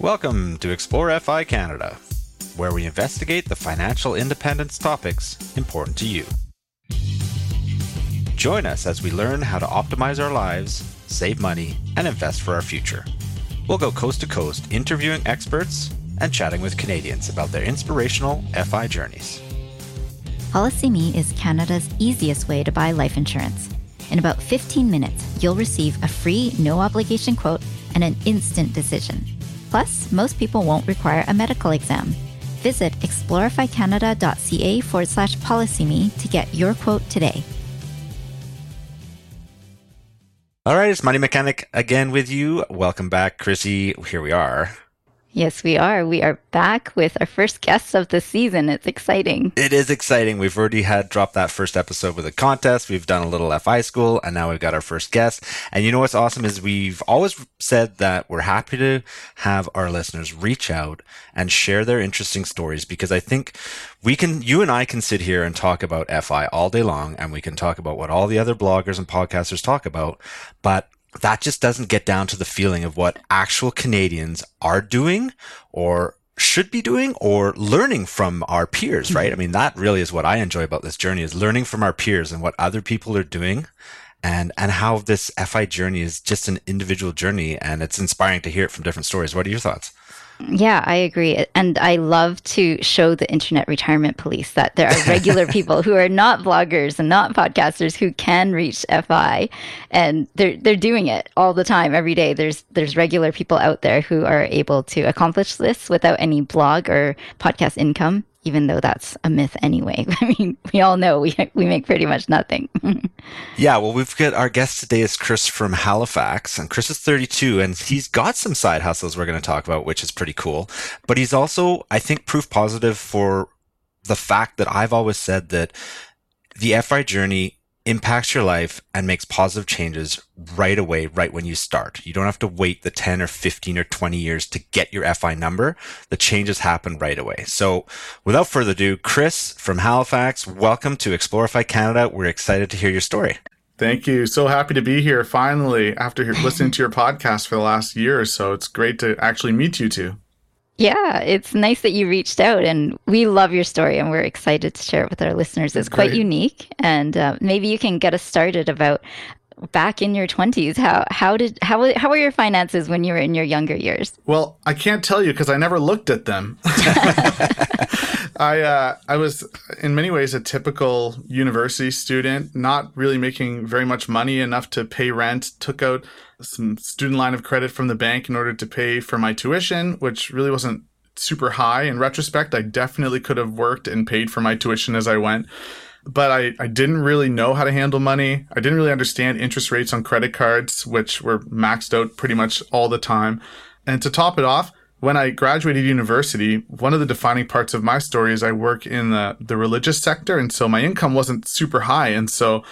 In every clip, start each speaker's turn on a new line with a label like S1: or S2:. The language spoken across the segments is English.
S1: Welcome to Explore FI Canada, where we investigate the financial independence topics important to you. Join us as we learn how to optimize our lives, save money, and invest for our future. We'll go coast to coast interviewing experts and chatting with Canadians about their inspirational FI journeys.
S2: PolicyMe is Canada's easiest way to buy life insurance. In about 15 minutes, you'll receive a free, no obligation quote and an instant decision. Plus, most people won't require a medical exam. Visit explorifycanada.ca forward slash policyme to get your quote today.
S1: All right, it's Money Mechanic again with you. Welcome back, Chrissy. Here we are.
S2: Yes, we are. We are back with our first guest of the season. It's exciting.
S1: It is exciting. We've already had dropped that first episode with a contest. We've done a little FI school, and now we've got our first guest. And you know what's awesome is we've always said that we're happy to have our listeners reach out and share their interesting stories because I think we can, you and I can sit here and talk about FI all day long, and we can talk about what all the other bloggers and podcasters talk about, but that just doesn't get down to the feeling of what actual Canadians are doing or should be doing or learning from our peers, mm-hmm. right? I mean, that really is what I enjoy about this journey is learning from our peers and what other people are doing and, and how this FI journey is just an individual journey and it's inspiring to hear it from different stories. What are your thoughts?
S2: Yeah, I agree. And I love to show the internet retirement police that there are regular people who are not bloggers and not podcasters who can reach FI and they're they're doing it all the time every day. There's there's regular people out there who are able to accomplish this without any blog or podcast income even though that's a myth anyway. I mean, we all know we we make pretty much nothing.
S1: yeah, well, we've got our guest today is Chris from Halifax, and Chris is 32, and he's got some side hustles we're going to talk about, which is pretty cool. But he's also, I think, proof positive for the fact that I've always said that the FI journey impacts your life and makes positive changes right away, right when you start. You don't have to wait the 10 or 15 or 20 years to get your FI number. The changes happen right away. So without further ado, Chris from Halifax, welcome to Explore FI Canada. We're excited to hear your story.
S3: Thank you. So happy to be here finally after listening to your podcast for the last year or so. It's great to actually meet you two.
S2: Yeah, it's nice that you reached out, and we love your story, and we're excited to share it with our listeners. It's quite unique, and uh, maybe you can get us started about back in your 20s how how did how how were your finances when you were in your younger years?
S3: Well i can't tell you because i never looked at them. I uh, i was in many ways a typical university student not really making very much money enough to pay rent took out some student line of credit from the bank in order to pay for my tuition, which really wasn't super high. In retrospect, I definitely could have worked and paid for my tuition as I went. But I, I didn't really know how to handle money. I didn't really understand interest rates on credit cards, which were maxed out pretty much all the time. And to top it off, when I graduated university, one of the defining parts of my story is I work in the, the religious sector. And so my income wasn't super high. And so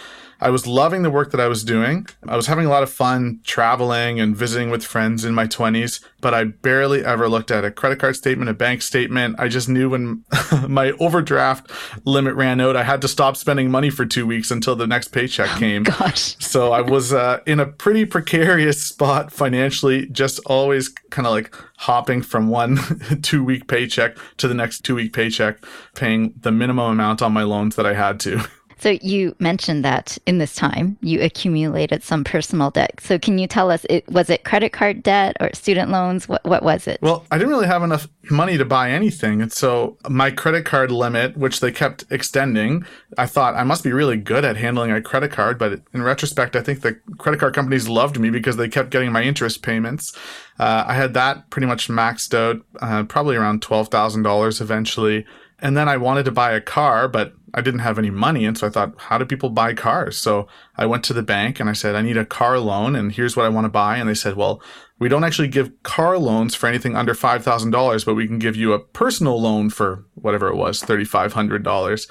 S3: I was loving the work that I was doing. I was having a lot of fun traveling and visiting with friends in my 20s, but I barely ever looked at a credit card statement, a bank statement. I just knew when my overdraft limit ran out, I had to stop spending money for two weeks until the next paycheck oh, came.
S2: Gosh.
S3: So I was uh, in a pretty precarious spot financially, just always kind of like hopping from one two week paycheck to the next two week paycheck, paying the minimum amount on my loans that I had to.
S2: So you mentioned that in this time you accumulated some personal debt. So can you tell us, it, was it credit card debt or student loans? What, what was it?
S3: Well, I didn't really have enough money to buy anything. And so my credit card limit, which they kept extending, I thought I must be really good at handling a credit card. But in retrospect, I think the credit card companies loved me because they kept getting my interest payments. Uh, I had that pretty much maxed out, uh, probably around $12,000 eventually. And then I wanted to buy a car, but I didn't have any money. And so I thought, how do people buy cars? So I went to the bank and I said, I need a car loan and here's what I want to buy. And they said, well, we don't actually give car loans for anything under $5,000, but we can give you a personal loan for whatever it was, $3,500.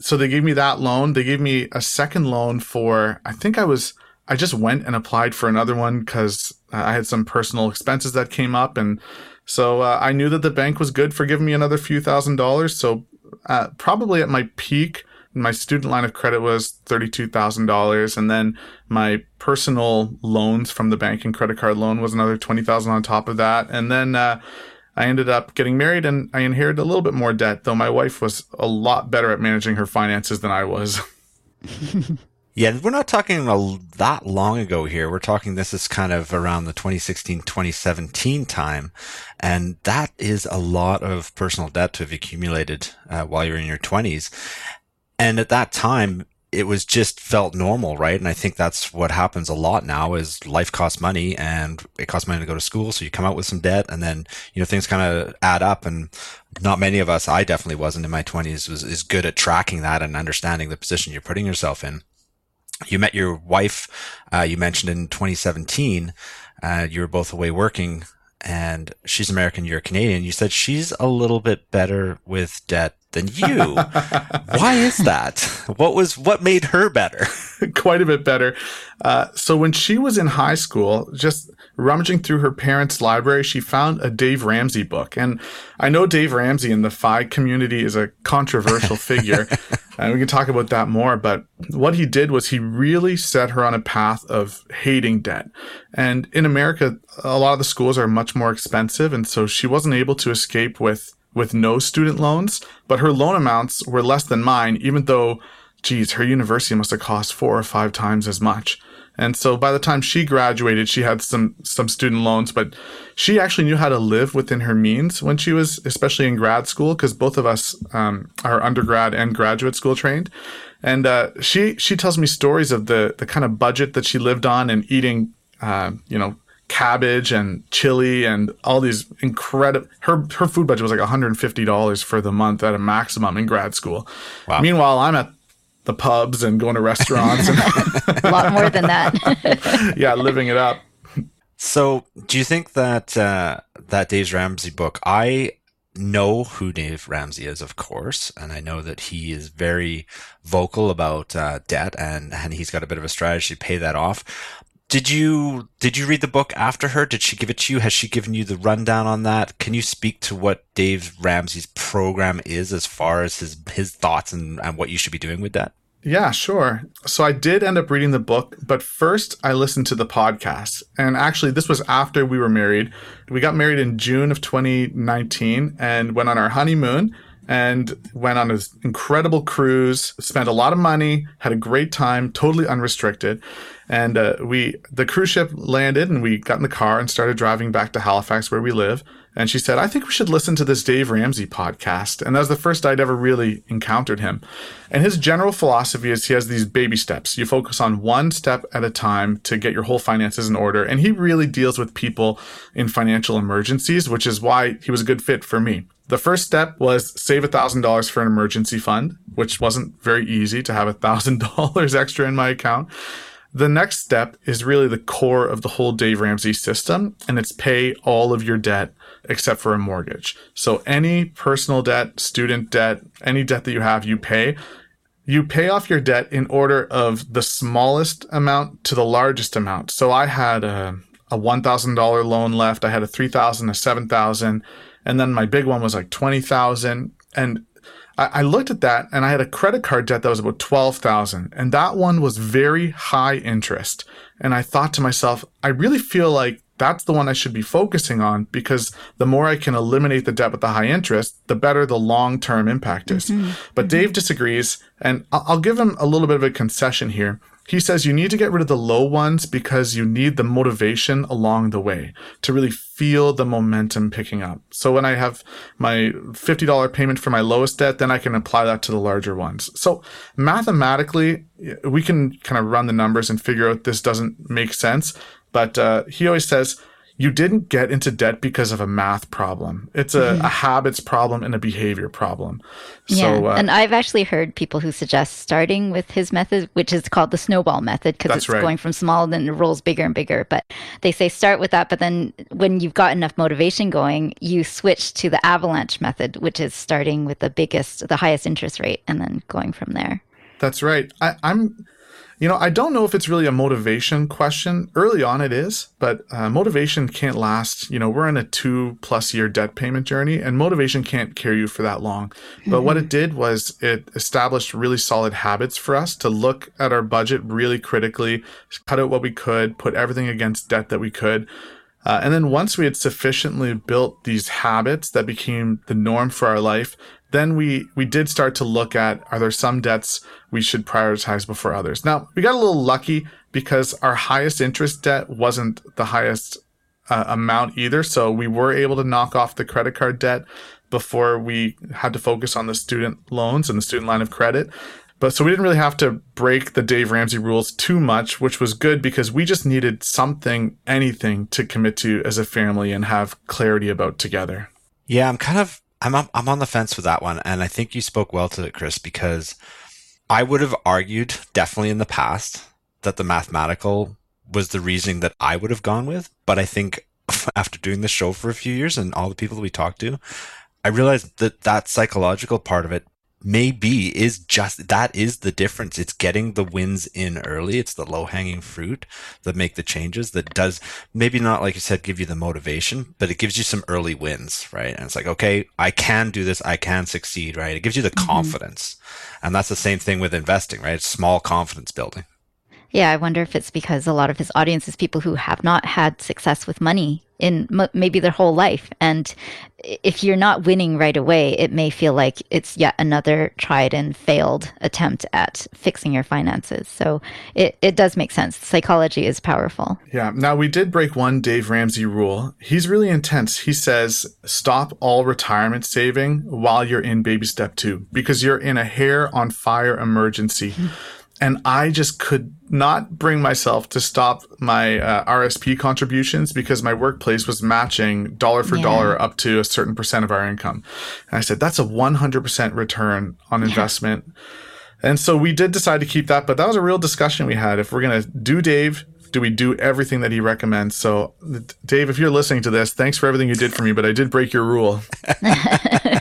S3: So they gave me that loan. They gave me a second loan for, I think I was, I just went and applied for another one because I had some personal expenses that came up. And so uh, I knew that the bank was good for giving me another few thousand dollars. So uh, probably at my peak, my student line of credit was $32,000 and then my personal loans from the bank and credit card loan was another 20,000 on top of that. And then uh, I ended up getting married and I inherited a little bit more debt, though my wife was a lot better at managing her finances than I was.
S1: Yeah, we're not talking a, that long ago here. We're talking this is kind of around the 2016, 2017 time. And that is a lot of personal debt to have accumulated uh, while you're in your 20s. And at that time, it was just felt normal, right? And I think that's what happens a lot now is life costs money and it costs money to go to school. So you come out with some debt and then, you know, things kind of add up and not many of us, I definitely wasn't in my twenties, was is good at tracking that and understanding the position you're putting yourself in you met your wife, uh, you mentioned in 2017, uh, you were both away working and she's American, you're Canadian. You said she's a little bit better with debt than you. Why is that? What was, what made her better?
S3: Quite a bit better. Uh, so when she was in high school, just rummaging through her parents' library, she found a Dave Ramsey book. And I know Dave Ramsey in the FI community is a controversial figure, and we can talk about that more. But what he did was he really set her on a path of hating debt. And in America, a lot of the schools are much more expensive, and so she wasn't able to escape with with no student loans, but her loan amounts were less than mine, even though, geez, her university must have cost four or five times as much. And so by the time she graduated, she had some some student loans, but she actually knew how to live within her means when she was, especially in grad school, because both of us um, are undergrad and graduate school trained. And uh, she she tells me stories of the the kind of budget that she lived on and eating, uh, you know, cabbage and chili and all these incredible. Her her food budget was like one hundred and fifty dollars for the month at a maximum in grad school. Wow. Meanwhile, I'm at the pubs and going to restaurants.
S2: And a lot more than that.
S3: yeah, living it up.
S1: So, do you think that uh, that Dave Ramsey book? I know who Dave Ramsey is, of course, and I know that he is very vocal about uh, debt, and and he's got a bit of a strategy to pay that off. Did you did you read the book after her? Did she give it to you? Has she given you the rundown on that? Can you speak to what Dave Ramsey's program is as far as his his thoughts and, and what you should be doing with that?
S3: Yeah, sure. So I did end up reading the book, but first I listened to the podcast. And actually, this was after we were married. We got married in June of 2019 and went on our honeymoon and went on this incredible cruise, spent a lot of money, had a great time, totally unrestricted. And uh, we, the cruise ship landed and we got in the car and started driving back to Halifax where we live. And she said, I think we should listen to this Dave Ramsey podcast. And that was the first I'd ever really encountered him. And his general philosophy is he has these baby steps. You focus on one step at a time to get your whole finances in order. And he really deals with people in financial emergencies, which is why he was a good fit for me. The first step was save $1,000 for an emergency fund, which wasn't very easy to have $1,000 extra in my account. The next step is really the core of the whole Dave Ramsey system, and it's pay all of your debt except for a mortgage. So any personal debt, student debt, any debt that you have, you pay. You pay off your debt in order of the smallest amount to the largest amount. So I had a, a $1,000 loan left. I had a 3,000, a 7,000, and then my big one was like 20,000. And I, looked at that and I had a credit card debt that was about 12,000 and that one was very high interest. And I thought to myself, I really feel like that's the one I should be focusing on because the more I can eliminate the debt with the high interest, the better the long term impact is. Mm-hmm. But mm-hmm. Dave disagrees, and I'll give him a little bit of a concession here. He says you need to get rid of the low ones because you need the motivation along the way to really feel the momentum picking up. So when I have my $50 payment for my lowest debt, then I can apply that to the larger ones. So mathematically, we can kind of run the numbers and figure out this doesn't make sense. But uh, he always says, you didn't get into debt because of a math problem. It's a, mm-hmm. a habits problem and a behavior problem.
S2: Yeah, uh, and I've actually heard people who suggest starting with his method, which is called the snowball method, because it's right. going from small and then it rolls bigger and bigger. But they say start with that, but then when you've got enough motivation going, you switch to the avalanche method, which is starting with the biggest, the highest interest rate, and then going from there.
S3: That's right. I, I'm You know, I don't know if it's really a motivation question. Early on, it is, but uh, motivation can't last. You know, we're in a two plus year debt payment journey, and motivation can't carry you for that long. But mm-hmm. what it did was it established really solid habits for us to look at our budget really critically, cut out what we could, put everything against debt that we could. Uh, and then once we had sufficiently built these habits that became the norm for our life, then we we did start to look at are there some debts we should prioritize before others. Now we got a little lucky because our highest interest debt wasn't the highest uh, amount either, so we were able to knock off the credit card debt before we had to focus on the student loans and the student line of credit. But so we didn't really have to break the Dave Ramsey rules too much, which was good because we just needed something, anything to commit to as a family and have clarity about together.
S1: Yeah, I'm kind of I'm I'm on the fence with that one, and I think you spoke well to it, Chris, because I would have argued definitely in the past that the mathematical was the reasoning that I would have gone with, but I think after doing the show for a few years and all the people that we talked to, I realized that that psychological part of it maybe is just that is the difference. It's getting the wins in early. It's the low hanging fruit that make the changes that does maybe not, like you said, give you the motivation, but it gives you some early wins, right? And it's like, okay, I can do this. I can succeed, right? It gives you the mm-hmm. confidence. And that's the same thing with investing, right? It's small confidence building.
S2: Yeah, I wonder if it's because a lot of his audience is people who have not had success with money in m- maybe their whole life. And if you're not winning right away, it may feel like it's yet another tried and failed attempt at fixing your finances. So it, it does make sense. Psychology is powerful.
S3: Yeah. Now, we did break one Dave Ramsey rule. He's really intense. He says stop all retirement saving while you're in baby step two because you're in a hair on fire emergency. and I just could not bring myself to stop my uh, RSP contributions because my workplace was matching dollar for yeah. dollar up to a certain percent of our income. And I said, that's a 100% return on investment. Yeah. And so we did decide to keep that, but that was a real discussion we had. If we're going to do Dave, do we do everything that he recommends? So, Dave, if you're listening to this, thanks for everything you did for me, but I did break your rule.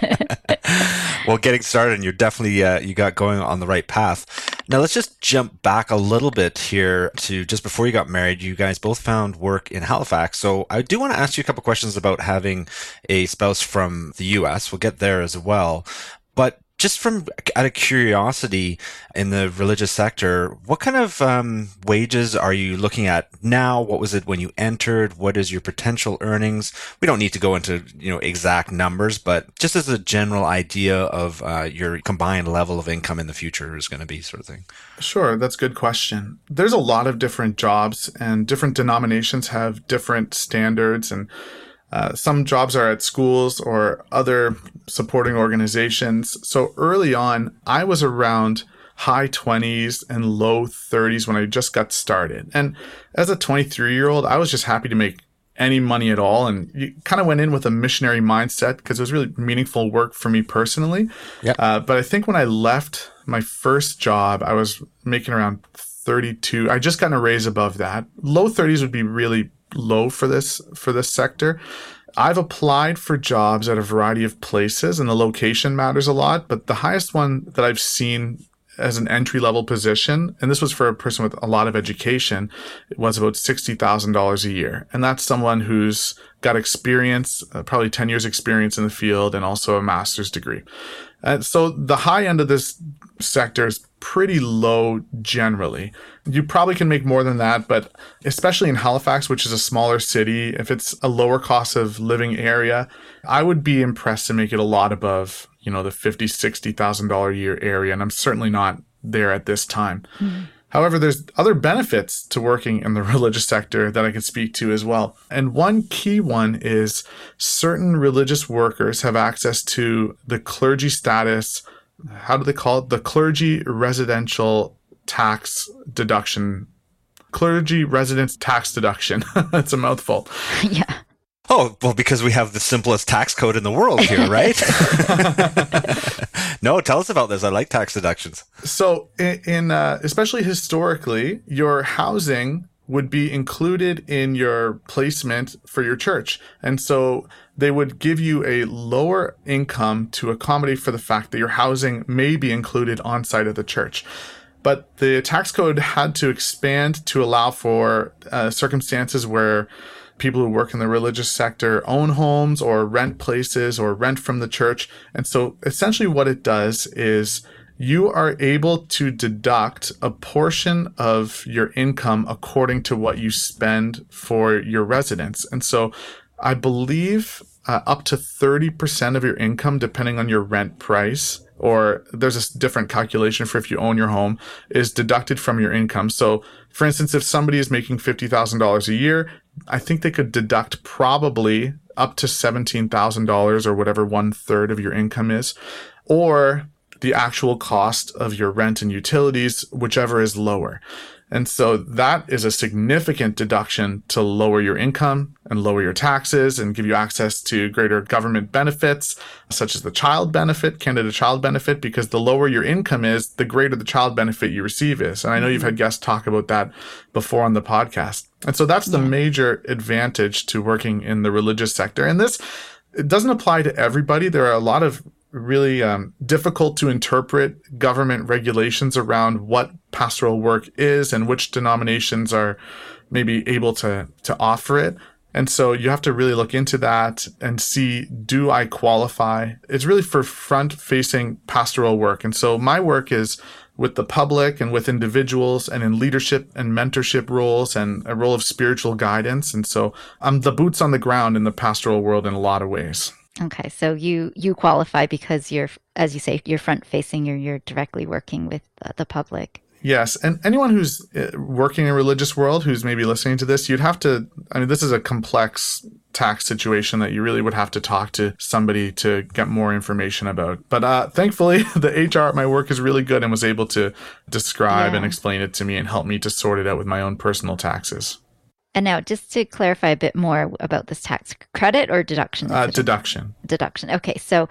S1: well, getting started, and you're definitely uh, you got going on the right path. Now let's just jump back a little bit here to just before you got married. You guys both found work in Halifax, so I do want to ask you a couple questions about having a spouse from the U.S. We'll get there as well, but just from out of curiosity in the religious sector, what kind of um, wages are you looking at now? What was it when you entered? What is your potential earnings? We don't need to go into you know exact numbers, but just as a general idea of uh, your combined level of income in the future is going to be sort of thing.
S3: Sure, that's a good question. There's a lot of different jobs, and different denominations have different standards and uh, some jobs are at schools or other supporting organizations. So early on, I was around high 20s and low 30s when I just got started. And as a 23 year old, I was just happy to make any money at all. And you kind of went in with a missionary mindset because it was really meaningful work for me personally. Yep. Uh, but I think when I left my first job, I was making around 32. I just got a raise above that. Low 30s would be really low for this for this sector. I've applied for jobs at a variety of places and the location matters a lot, but the highest one that I've seen as an entry level position, and this was for a person with a lot of education, it was about $60,000 a year. And that's someone who's got experience, uh, probably 10 years experience in the field and also a master's degree. And so the high end of this sector is pretty low generally. You probably can make more than that, but especially in Halifax, which is a smaller city, if it's a lower cost of living area, I would be impressed to make it a lot above, you know, the fifty, sixty thousand dollar a year area. And I'm certainly not there at this time. Mm-hmm. However, there's other benefits to working in the religious sector that I can speak to as well. And one key one is certain religious workers have access to the clergy status how do they call it? The clergy residential tax deduction. Clergy residence tax deduction. That's a mouthful.
S2: Yeah.
S1: Oh, well, because we have the simplest tax code in the world here, right? no, tell us about this. I like tax deductions.
S3: So, in, in uh, especially historically, your housing would be included in your placement for your church. And so they would give you a lower income to accommodate for the fact that your housing may be included on site at the church. But the tax code had to expand to allow for uh, circumstances where people who work in the religious sector own homes or rent places or rent from the church. And so essentially what it does is you are able to deduct a portion of your income according to what you spend for your residence. And so I believe uh, up to 30% of your income, depending on your rent price, or there's a different calculation for if you own your home, is deducted from your income. So, for instance, if somebody is making $50,000 a year, I think they could deduct probably up to $17,000 or whatever one third of your income is, or the actual cost of your rent and utilities, whichever is lower. And so that is a significant deduction to lower your income and lower your taxes and give you access to greater government benefits, such as the child benefit, Canada Child Benefit, because the lower your income is, the greater the child benefit you receive is. And I know you've had mm-hmm. guests talk about that before on the podcast. And so that's the major advantage to working in the religious sector. And this, it doesn't apply to everybody. There are a lot of really um, difficult to interpret government regulations around what pastoral work is and which denominations are maybe able to to offer it. And so you have to really look into that and see do I qualify? It's really for front facing pastoral work. And so my work is with the public and with individuals and in leadership and mentorship roles and a role of spiritual guidance. And so I'm the boots on the ground in the pastoral world in a lot of ways.
S2: Okay, so you you qualify because you're, as you say, you're front facing. You're you're directly working with the public.
S3: Yes, and anyone who's uh, working in a religious world who's maybe listening to this, you'd have to. I mean, this is a complex tax situation that you really would have to talk to somebody to get more information about. But uh, thankfully, the HR at my work is really good and was able to describe yeah. and explain it to me and help me to sort it out with my own personal taxes.
S2: And now, just to clarify a bit more about this tax credit or deduction?
S3: Uh, deduction.
S2: Deduction. Okay. So,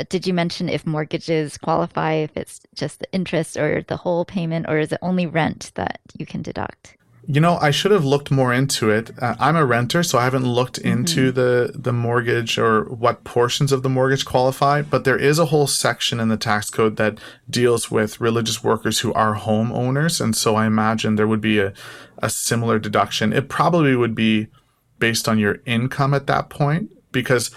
S2: uh, did you mention if mortgages qualify, if it's just the interest or the whole payment, or is it only rent that you can deduct?
S3: You know, I should have looked more into it. Uh, I'm a renter, so I haven't looked mm-hmm. into the the mortgage or what portions of the mortgage qualify. But there is a whole section in the tax code that deals with religious workers who are homeowners, and so I imagine there would be a a similar deduction. It probably would be based on your income at that point because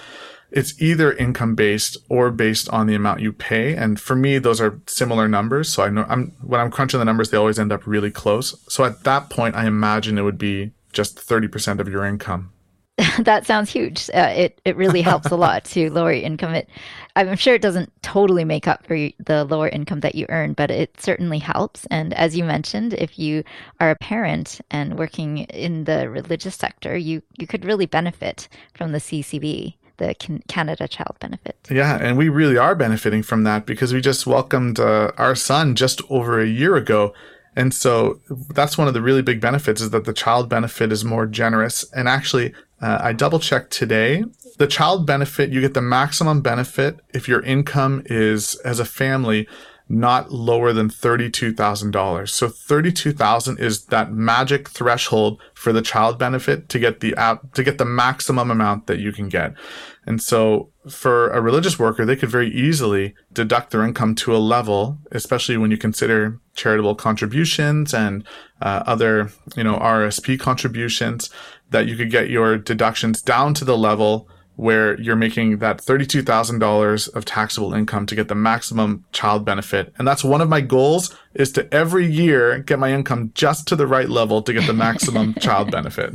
S3: it's either income based or based on the amount you pay. And for me, those are similar numbers. So I know I'm when I'm crunching the numbers, they always end up really close. So at that point, I imagine it would be just 30% of your income.
S2: that sounds huge. Uh, it it really helps a lot to lower your income. It, I'm sure it doesn't totally make up for the lower income that you earn, but it certainly helps. And as you mentioned, if you are a parent and working in the religious sector, you you could really benefit from the CCB the Canada Child Benefit.
S3: Yeah, and we really are benefiting from that because we just welcomed uh, our son just over a year ago. And so that's one of the really big benefits is that the child benefit is more generous. And actually, uh, I double checked today. The child benefit, you get the maximum benefit if your income is, as a family, not lower than $32,000. So 32,000 is that magic threshold for the child benefit to get the app, to get the maximum amount that you can get. And so for a religious worker, they could very easily deduct their income to a level, especially when you consider charitable contributions and uh, other, you know, RSP contributions, that you could get your deductions down to the level where you're making that $32,000 of taxable income to get the maximum child benefit. And that's one of my goals is to every year get my income just to the right level to get the maximum child benefit.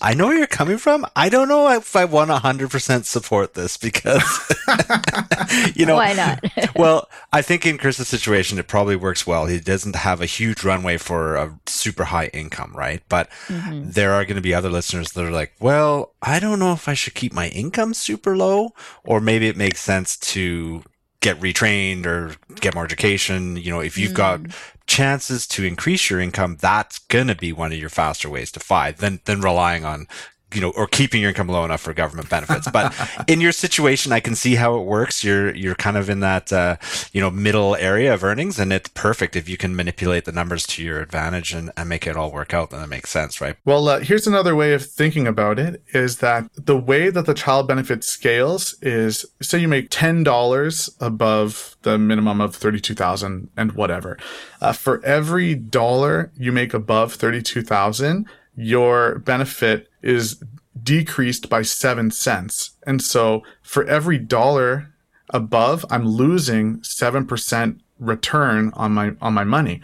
S1: I know where you're coming from. I don't know if I want to 100% support this because, you know.
S2: Why not?
S1: well, I think in Chris's situation, it probably works well. He doesn't have a huge runway for a super high income, right? But mm-hmm. there are going to be other listeners that are like, well, I don't know if I should keep my income super low, or maybe it makes sense to get retrained or get more education. You know, if you've mm. got chances to increase your income, that's going to be one of your faster ways to FI than, than relying on you know, or keeping your income low enough for government benefits. But in your situation, I can see how it works. You're you're kind of in that uh, you know middle area of earnings, and it's perfect if you can manipulate the numbers to your advantage and, and make it all work out. Then it makes sense, right?
S3: Well, uh, here's another way of thinking about it: is that the way that the child benefit scales is, say, you make ten dollars above the minimum of thirty-two thousand and whatever. Uh, for every dollar you make above thirty-two thousand, your benefit is decreased by seven cents. And so for every dollar above, I'm losing 7% return on my on my money.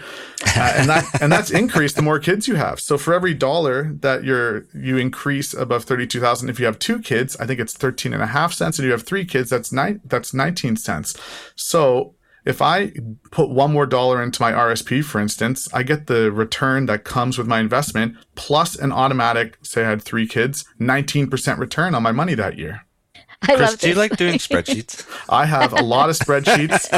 S3: Uh, and that and that's increased the more kids you have. So for every dollar that you're you increase above 32000 if you have two kids i think it's 13 and a half cents. And you have three kids that's nine that's 19 cents. So if I put one more dollar into my RSP, for instance, I get the return that comes with my investment plus an automatic, say I had three kids, 19% return on my money that year.
S2: I
S1: Chris,
S2: love
S1: do you like doing spreadsheets?
S3: I have a lot of spreadsheets.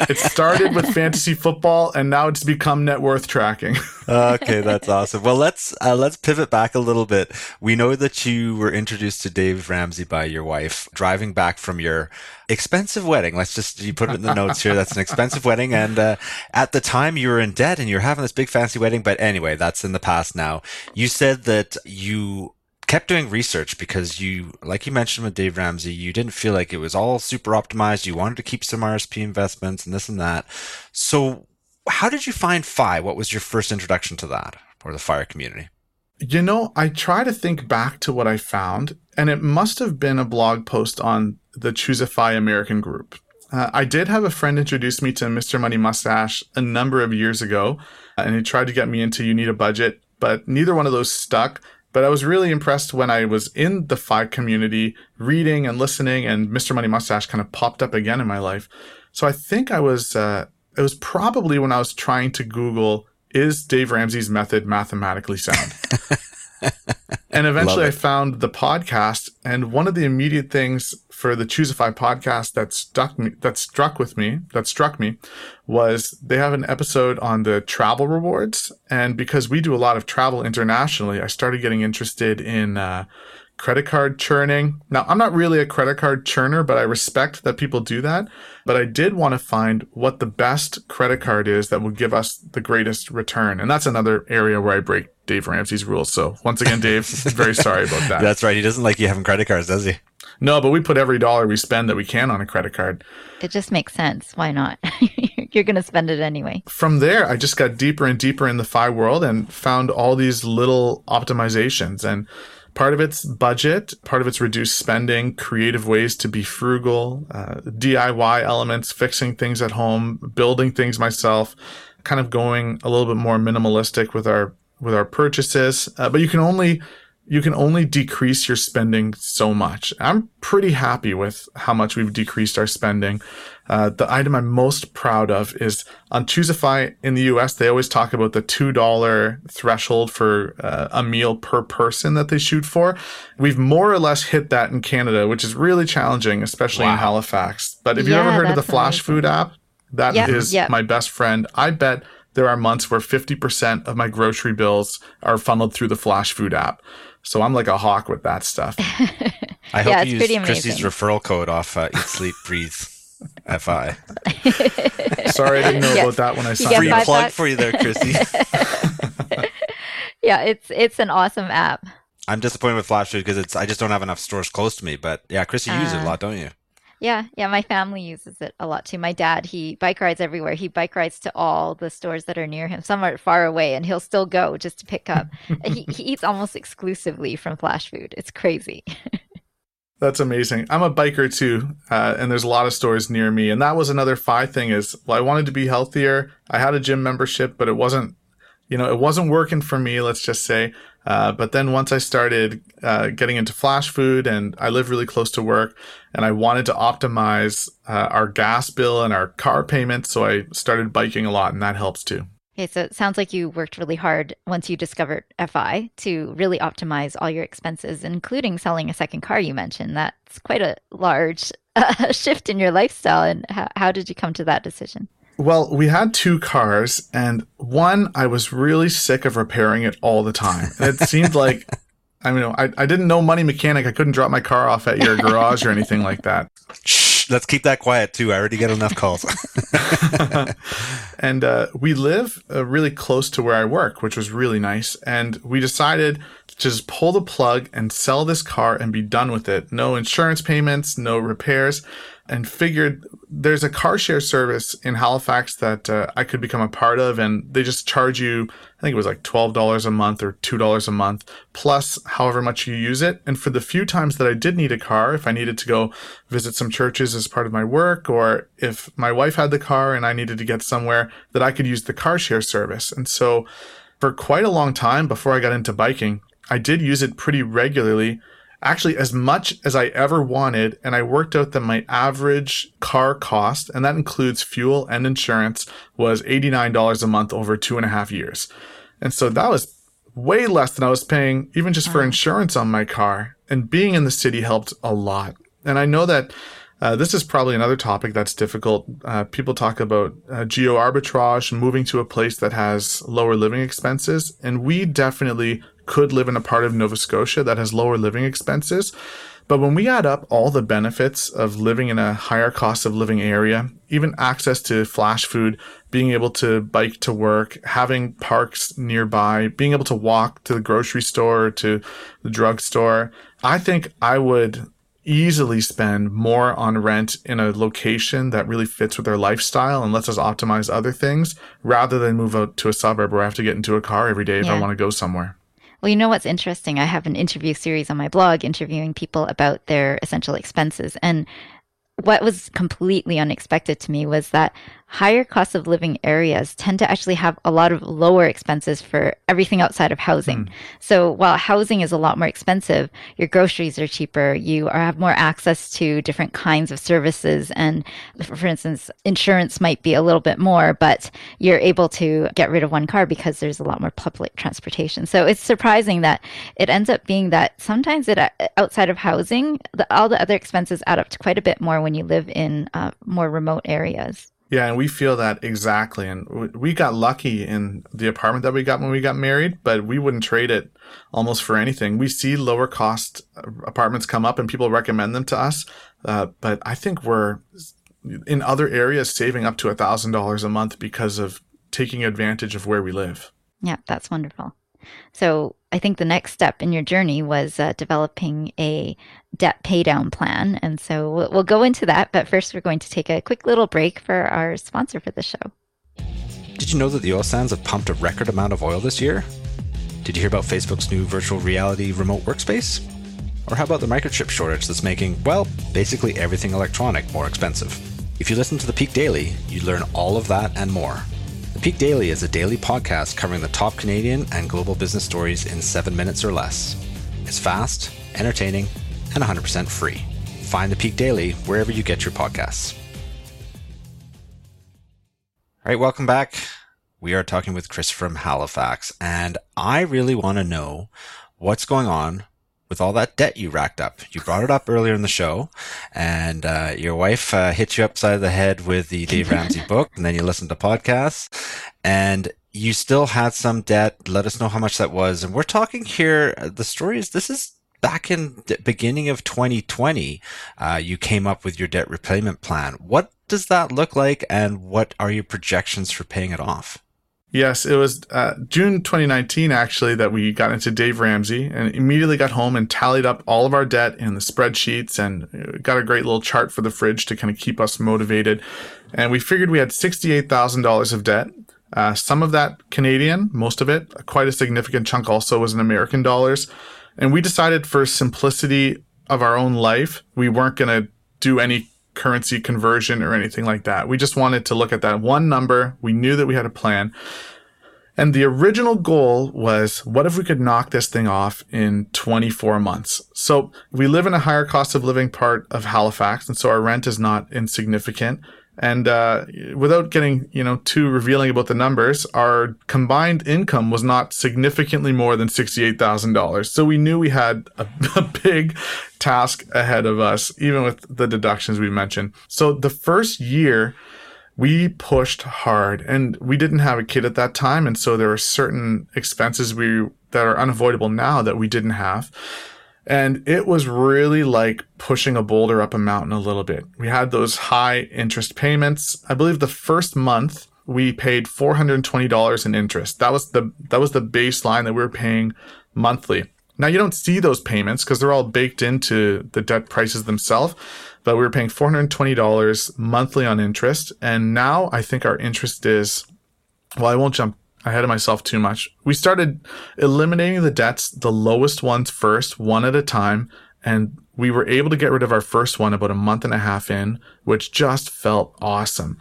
S3: it started with fantasy football and now it's become net worth tracking.
S1: okay, that's awesome. Well, let's uh, let's pivot back a little bit. We know that you were introduced to Dave Ramsey by your wife driving back from your expensive wedding. Let's just you put it in the notes here. That's an expensive wedding, and uh, at the time you were in debt and you're having this big fancy wedding. But anyway, that's in the past now. You said that you kept doing research because you, like you mentioned with Dave Ramsey, you didn't feel like it was all super optimized. You wanted to keep some RSP investments and this and that. So, how did you find FI? What was your first introduction to that or the fire community?
S3: You know, I try to think back to what I found, and it must have been a blog post on the ChooseFI American group. Uh, I did have a friend introduce me to Mr. Money Mustache a number of years ago, and he tried to get me into You Need a Budget, but neither one of those stuck. But I was really impressed when I was in the FI community reading and listening, and Mr. Money Mustache kind of popped up again in my life. So I think I was, uh, it was probably when I was trying to Google, is Dave Ramsey's method mathematically sound? and eventually I found the podcast, and one of the immediate things for the ChooseFI podcast that stuck me, that struck with me, that struck me, was they have an episode on the travel rewards, and because we do a lot of travel internationally, I started getting interested in uh, credit card churning. Now, I'm not really a credit card churner, but I respect that people do that. But I did want to find what the best credit card is that will give us the greatest return. And that's another area where I break Dave Ramsey's rules. So once again, Dave, very sorry about that.
S1: That's right. He doesn't like you having credit cards, does he?
S3: No, but we put every dollar we spend that we can on a credit card.
S2: It just makes sense. Why not? You're going to spend it anyway.
S3: From there, I just got deeper and deeper in the FI world and found all these little optimizations. And part of it's budget, part of it's reduced spending, creative ways to be frugal, uh, DIY elements, fixing things at home, building things myself, kind of going a little bit more minimalistic with our with our purchases. Uh, but you can only you can only decrease your spending so much. I'm pretty happy with how much we've decreased our spending. Uh, the item I'm most proud of is on ChooseFI in the US, they always talk about the $2 threshold for uh, a meal per person that they shoot for. We've more or less hit that in Canada, which is really challenging, especially in Halifax. But have you
S2: Yeah,
S3: ever heard of the
S2: that's
S3: Flash
S2: amazing.
S3: Food app? That is
S2: Yep, yep.
S3: my best friend. I bet there are months where 50% of my grocery bills are funneled through the Flashfood app. So I'm like a hawk with that stuff.
S1: I hope
S2: Yeah,
S1: you
S2: pretty
S1: use Chrissy's
S2: amazing.
S1: referral code off uh, Eat, Sleep, Breathe, FI.
S3: Sorry, I didn't know
S2: Yes.
S3: about that when I signed
S2: get
S1: Free
S3: up.
S1: plug
S2: bucks.
S1: for you there, Chrissy.
S2: Yeah, it's it's an awesome app.
S1: I'm disappointed with Flashfood because it's I just don't have enough stores close to me. But yeah, Chris, you use it a
S2: Uh,
S1: lot, don't you?
S2: Yeah, yeah, my family uses it a lot too. My dad, he bike rides everywhere. He bike rides to all the stores that are near him. Some are far away and he'll still go just to pick up. he he eats almost exclusively from Flashfood. It's crazy.
S3: That's amazing. I'm a biker too, uh, and there's a lot of stores near me. And that was another FI thing is, well, I wanted to be healthier. I had a gym membership, but it wasn't, you know, it wasn't working for me. Let's just say. Uh, but then once I started uh, getting into Flashfood, and I live really close to work, and I wanted to optimize uh, our gas bill and our car payments, so I started biking a lot, and that helps too.
S2: Okay, so it sounds like you worked really hard once you discovered FI to really optimize all your expenses, including selling a second car. You mentioned that's quite a large uh, shift in your lifestyle. And how, how did you come to that decision?
S3: Well, we had two cars, and one I was really sick of repairing it all the time. And it seemed like I mean, I, I didn't know money mechanic. I couldn't drop my car off at your garage or anything like that.
S1: Shh, let's keep that quiet too. I already get enough calls.
S3: and uh, we live uh, really close to where I work, which was really nice. And we decided to just pull the plug and sell this car and be done with it. No insurance payments, no repairs and figured there's a car share service in Halifax that uh, I could become a part of, and they just charge you, I think it was like $12 a month or $2 a month, plus however much you use it. And for the few times that I did need a car, if I needed to go visit some churches as part of my work, or if my wife had the car and I needed to get somewhere, that I could use the car share service. And so for quite a long time before I got into biking, I did use it pretty regularly actually as much as I ever wanted. And I worked out that my average car cost, and that includes fuel and insurance, was $89 a month over two and a half years. And so that was way less than I was paying even just for insurance on my car. And being in the city helped a lot. And I know that uh, this is probably another topic that's difficult. Uh, people talk about uh, geo arbitrage, moving to a place that has lower living expenses. And we definitely could live in a part of Nova Scotia that has lower living expenses. But when we add up all the benefits of living in a higher cost of living area, even access to Flashfood, being able to bike to work, having parks nearby, being able to walk to the grocery store or to the drugstore, I think I would easily spend more on rent in a location that really fits with our lifestyle and lets us optimize other things rather than move out to a suburb where I have to get into a car every day if yeah. I want to go somewhere.
S2: Well, you know what's interesting? I have an interview series on my blog interviewing people about their essential expenses. And what was completely unexpected to me was that higher cost of living areas tend to actually have a lot of lower expenses for everything outside of housing. Mm. So while housing is a lot more expensive, your groceries are cheaper. You are, have more access to different kinds of services. And for instance, insurance might be a little bit more, but you're able to get rid of one car because there's a lot more public transportation. So it's surprising that it ends up being that sometimes it outside of housing, the, all the other expenses add up to quite a bit more when you live in uh, more remote areas.
S3: Yeah, and we feel that exactly. And we got lucky in the apartment that we got when we got married, but we wouldn't trade it almost for anything. We see lower cost apartments come up and people recommend them to us. Uh, but I think we're in other areas saving up to a thousand dollars a month because of taking advantage of where we live.
S2: Yeah, that's wonderful. So I think the next step in your journey was uh, developing a debt paydown plan. And so we'll, we'll go into that. But first, we're going to take a quick little break for our sponsor for the show.
S1: Did you know that the oil sands have pumped a record amount of oil this year? Did you hear about Facebook's new virtual reality remote workspace? Or how about the microchip shortage that's making, well, basically everything electronic more expensive? If you listen to the Peak Daily, you learn all of that and more. The Peak Daily is a daily podcast covering the top Canadian and global business stories in seven minutes or less. It's fast, entertaining, and 100% free. Find the Peak Daily wherever you get your podcasts. All right, welcome back. We are talking with Chris from Halifax, and I really want to know what's going on with all that debt you racked up. You brought it up earlier in the show, and uh, your wife uh, hit you upside the head with the Dave Ramsey book, and then you listened to podcasts, and you still had some debt. Let us know how much that was. And we're talking here. Uh, the story is this is back in the beginning of 2020. Uh, you came up with your debt repayment plan. What does that look like, and what are your projections for paying it off?
S3: Yes, it was uh, June 2019 actually that we got into Dave Ramsey and immediately got home and tallied up all of our debt in the spreadsheets and uh, got a great little chart for the fridge to kind of keep us motivated. And we figured we had $68,000 of debt. Uh, some of that Canadian, most of it, quite a significant chunk also was in American dollars. And we decided for simplicity of our own life, we weren't going to do any currency conversion or anything like that. We just wanted to look at that one number. We knew that we had a plan. And the original goal was what if we could knock this thing off in 24 months? So we live in a higher cost of living part of Halifax, and so our rent is not insignificant. And uh, without getting you know too revealing about the numbers, our combined income was not significantly more than sixty-eight thousand dollars. So we knew we had a, a big task ahead of us, even with the deductions we mentioned. So the first year, we pushed hard, and we didn't have a kid at that time, and so there were certain expenses we that are unavoidable now that we didn't have. And it was really like pushing a boulder up a mountain a little bit. We had those high interest payments. I believe the first month we paid $420 in interest. That was the that was the baseline that we were paying monthly. Now you don't see those payments because they're all baked into the debt prices themselves, but we were paying $420 monthly on interest and now I think our interest is well I won't jump ahead of myself too much. We started eliminating the debts, the lowest ones first, one at a time, and we were able to get rid of our first one about a month and a half in, which just felt awesome.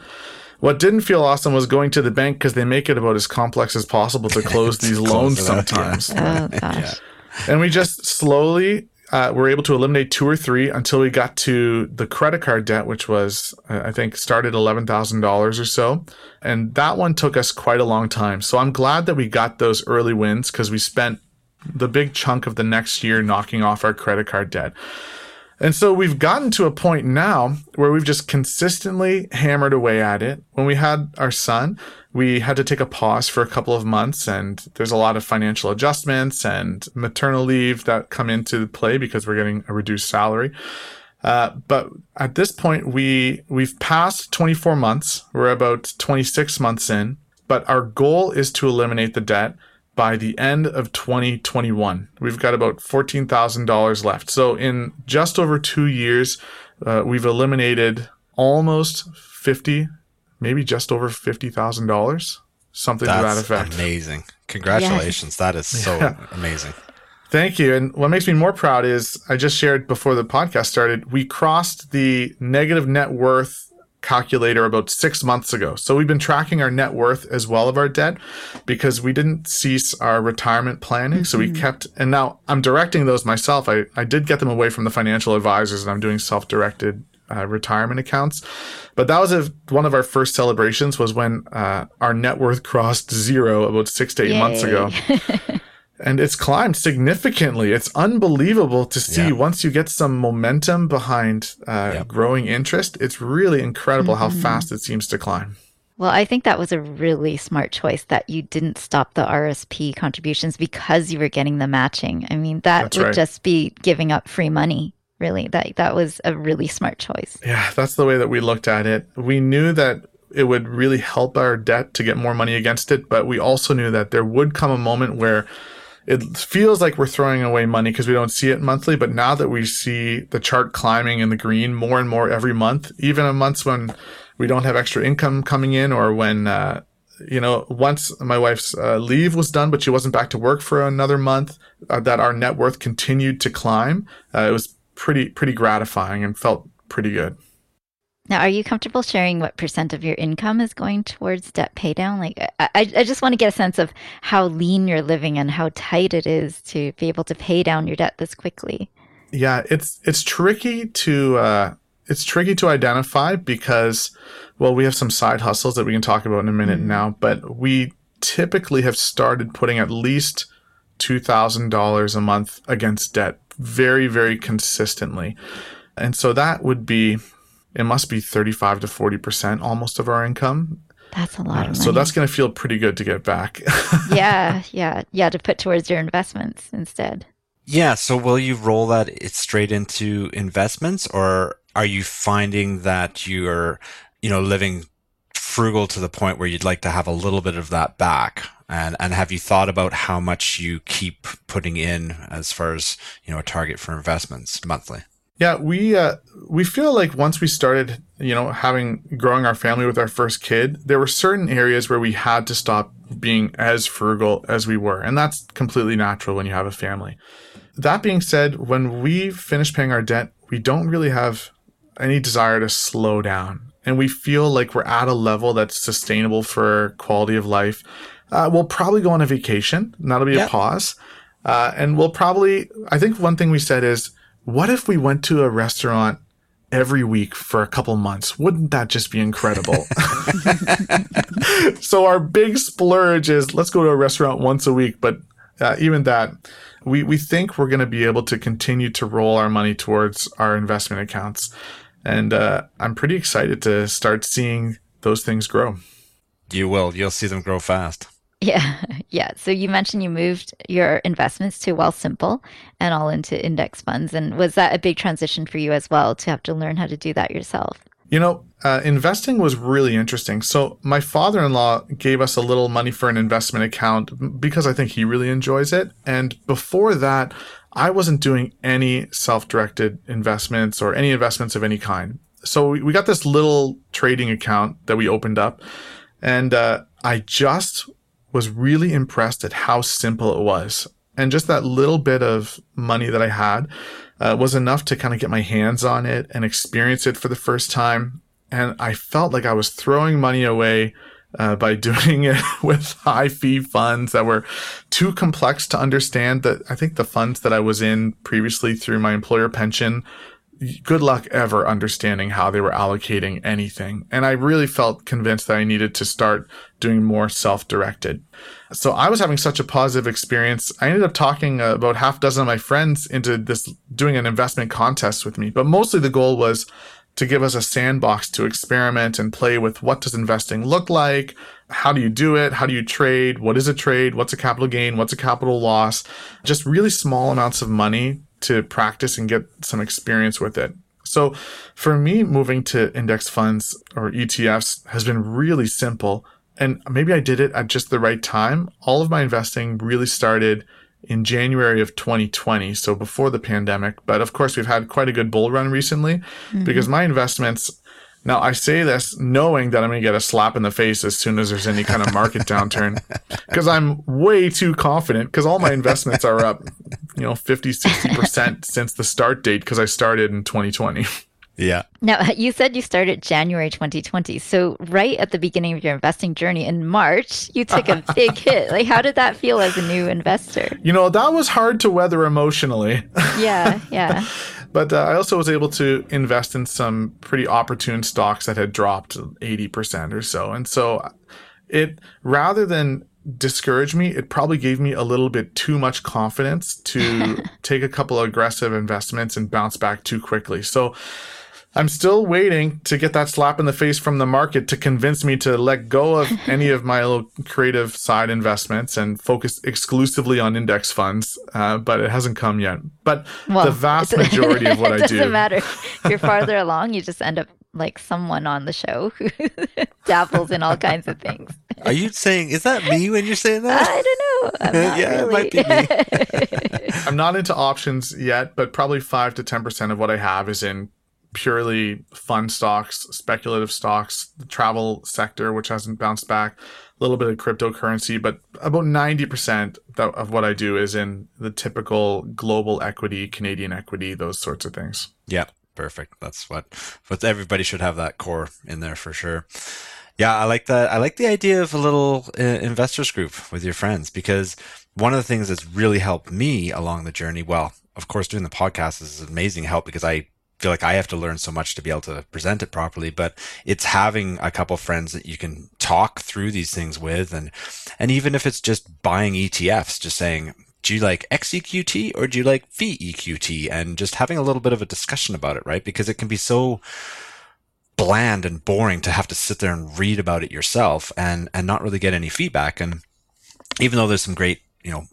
S3: What didn't feel awesome was going to the bank because they make it about as complex as possible to close these loans sometimes.
S2: Oh gosh. Yeah.
S3: And we just slowly uh, were able to eliminate two or three until we got to the credit card debt, which was, uh, I think, started $11,000 or so. And that one took us quite a long time. So I'm glad that we got those early wins because we spent the big chunk of the next year knocking off our credit card debt. And so we've gotten to a point now where we've just consistently hammered away at it. When we had our son, we had to take a pause for a couple of months and there's a lot of financial adjustments and maternal leave that come into play because we're getting a reduced salary. Uh, but at this point, we we've passed 24 months. We're about 26 months in, but our goal is to eliminate the debt by the end of 2021. We've got about $14,000 left. So in just over two years, uh, we've eliminated almost 50, maybe just over $50,000, something
S1: That's
S3: to that effect.
S1: Amazing. Congratulations. Yes. That is so yeah. amazing.
S3: Thank you. And what makes me more proud is I just shared before the podcast started, we crossed the negative net worth calculator about six months ago. So we've been tracking our net worth as well of our debt because we didn't cease our retirement planning. Mm-hmm. So we mm-hmm. kept, and now I'm directing those myself. I, I did get them away from the financial advisors and I'm doing self directed uh, retirement accounts. But that was a, one of our first celebrations was when uh, our net worth crossed zero about six to eight Yay. months ago. and it's climbed significantly. It's unbelievable to see yeah. once you get some momentum behind uh, yep. growing interest. It's really incredible mm-hmm. how fast it seems to climb.
S2: Well, I think that was a really smart choice that you didn't stop the RSP contributions because you were getting the matching. I mean, that that's would right. just be giving up free money. Really, that that was a really smart choice.
S3: Yeah, that's the way that we looked at it. We knew that it would really help our debt to get more money against it, but we also knew that there would come a moment where it feels like we're throwing away money because we don't see it monthly. But now that we see the chart climbing in the green more and more every month, even in months when we don't have extra income coming in or when, uh, you know, once my wife's uh, leave was done, but she wasn't back to work for another month, uh, that our net worth continued to climb. Uh, it was pretty, pretty gratifying and felt pretty good.
S2: Now, are you comfortable sharing what percent of your income is going towards debt paydown? Like, I, I just want to get a sense of how lean you're living and how tight it is to be able to pay down your debt this quickly.
S3: Yeah, it's it's tricky to uh, it's tricky to identify because, well, we have some side hustles that we can talk about in a minute mm-hmm. now, but we typically have started putting at least two thousand dollars a month against debt very very consistently, and so that would be it must be 35 to 40% almost of our income.
S2: That's a lot uh,
S3: So that's going to feel pretty good to get back.
S2: yeah, yeah, yeah, to put towards your investments instead.
S1: Yeah, so will you roll that straight into investments or are you finding that you're, you know, living frugal to the point where you'd like to have a little bit of that back? And and have you thought about how much you keep putting in as far as, you know, a target for investments monthly?
S3: Yeah, we uh, we feel like once we started, you know, having growing our family with our first kid, there were certain areas where we had to stop being as frugal as we were, and that's completely natural when you have a family. That being said, when we finish paying our debt, we don't really have any desire to slow down, and we feel like we're at a level that's sustainable for quality of life. Uh, we'll probably go on a vacation, and that'll be a pause, uh, and we'll probably. I think one thing we said is what if we went to a restaurant every week for a couple months? Wouldn't that just be incredible? so our big splurge is let's go to a restaurant once a week, but uh, even that, we, we think we're going to be able to continue to roll our money towards our investment accounts. And uh, I'm pretty excited to start seeing those things grow.
S1: You will. You'll see them grow fast.
S2: Yeah, yeah. So you mentioned you moved your investments to Wealthsimple and all into index funds. And was that a big transition for you as well to have to learn how to do that yourself?
S3: You know, uh, investing was really interesting. So my father-in-law gave us a little money for an investment account because I think he really enjoys it. And before that, I wasn't doing any self-directed investments or any investments of any kind. So we got this little trading account that we opened up, and uh, I just was really impressed at how simple it was. And just that little bit of money that I had uh, was enough to kind of get my hands on it and experience it for the first time. And I felt like I was throwing money away uh, by doing it with high fee funds that were too complex to understand. That I think the funds that I was in previously through my employer pension good luck ever understanding how they were allocating anything. And I really felt convinced that I needed to start doing more self directed. So I was having such a positive experience. I ended up talking uh, about half dozen of my friends into this doing an investment contest with me. But mostly the goal was to give us a sandbox to experiment and play with what does investing look like? How do you do it? How do you trade? What is a trade? What's a capital gain? What's a capital loss? Just really small amounts of money to practice and get some experience with it. So for me, moving to index funds or ETFs has been really simple. And maybe I did it at just the right time. All of my investing really started in January of 2020, so before the pandemic. But of course, we've had quite a good bull run recently mm-hmm. because my investments now, I say this knowing that I'm going to get a slap in the face as soon as there's any kind of market downturn because I'm way too confident because all my investments are up, you know, 50, 60% since the start date because I started in 2020.
S1: Yeah.
S2: Now, you said you started January 2020. So, right at the beginning of your investing journey in March, you took a big hit. Like, how did that feel as a new investor?
S3: You know, that was hard to weather emotionally.
S2: Yeah, yeah.
S3: But uh, I also was able to invest in some pretty opportune stocks that had dropped 80% or so. And so it, rather than discourage me, it probably gave me a little bit too much confidence to take a couple of aggressive investments and bounce back too quickly. So I'm still waiting to get that slap in the face from the market to convince me to let go of any of my little creative side investments and focus exclusively on index funds. Uh, but it hasn't come yet. But well, the vast majority of what I
S2: do doesn't matter. If You're farther along. You just end up like someone on the show who dabbles in all kinds of things.
S1: Are you saying is that me when you're saying that?
S2: I don't know. yeah, really. it might
S3: be me. I'm not into options yet, but probably five to ten percent of what I have is in purely fun stocks, speculative stocks, the travel sector, which hasn't bounced back, a little bit of cryptocurrency, but about 90% of what I do is in the typical global equity, Canadian equity, those sorts of things.
S1: Yeah, perfect. That's what, what everybody should have that core in there for sure. Yeah, I like that. I like the idea of a little uh, investors group with your friends because one of the things that's really helped me along the journey, well, of course, doing the podcast is amazing help because I feel like I have to learn so much to be able to present it properly, but it's having a couple friends that you can talk through these things with. And, and even if it's just buying ETFs, just saying, do you like XEQT or do you like VEQT? And just having a little bit of a discussion about it, right? Because it can be so bland and boring to have to sit there and read about it yourself and, and not really get any feedback. And even though there's some great, you know,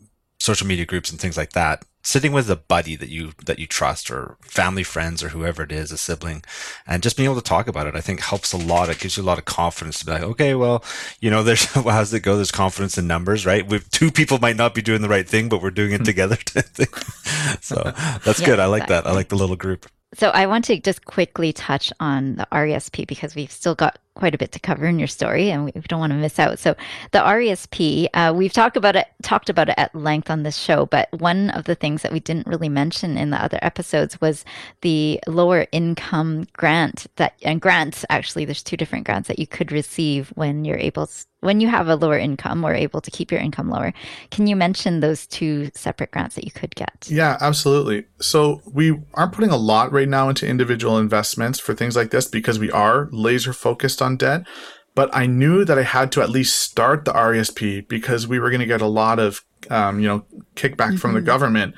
S1: social media groups and things like that, sitting with a buddy that you that you trust or family friends or whoever it is a sibling and just being able to talk about it i think helps a lot. It gives you a lot of confidence to be like okay well you know there's well, how's it go? There's confidence in numbers right? We two people might not be doing the right thing but we're doing it hmm. together. So that's yeah, good. I like exactly. that. I like the little group.
S2: So I want to just quickly touch on the RESP because we've still got quite a bit to cover in your story, and we don't want to miss out. So the RESP, uh, we've talked about it talked about it at length on this show, but one of the things that we didn't really mention in the other episodes was the lower income grant that and grants. Actually, there's two different grants that you could receive when you're able to, when you have a lower income or able to keep your income lower. Can you mention those two separate grants that you could get?
S3: Yeah, absolutely. So we aren't putting a lot right now into individual investments for things like this because we are laser focused on debt. But I knew that I had to at least start the RESP because we were going to get a lot of, um, you know, kickback mm-hmm. from the mm-hmm. government.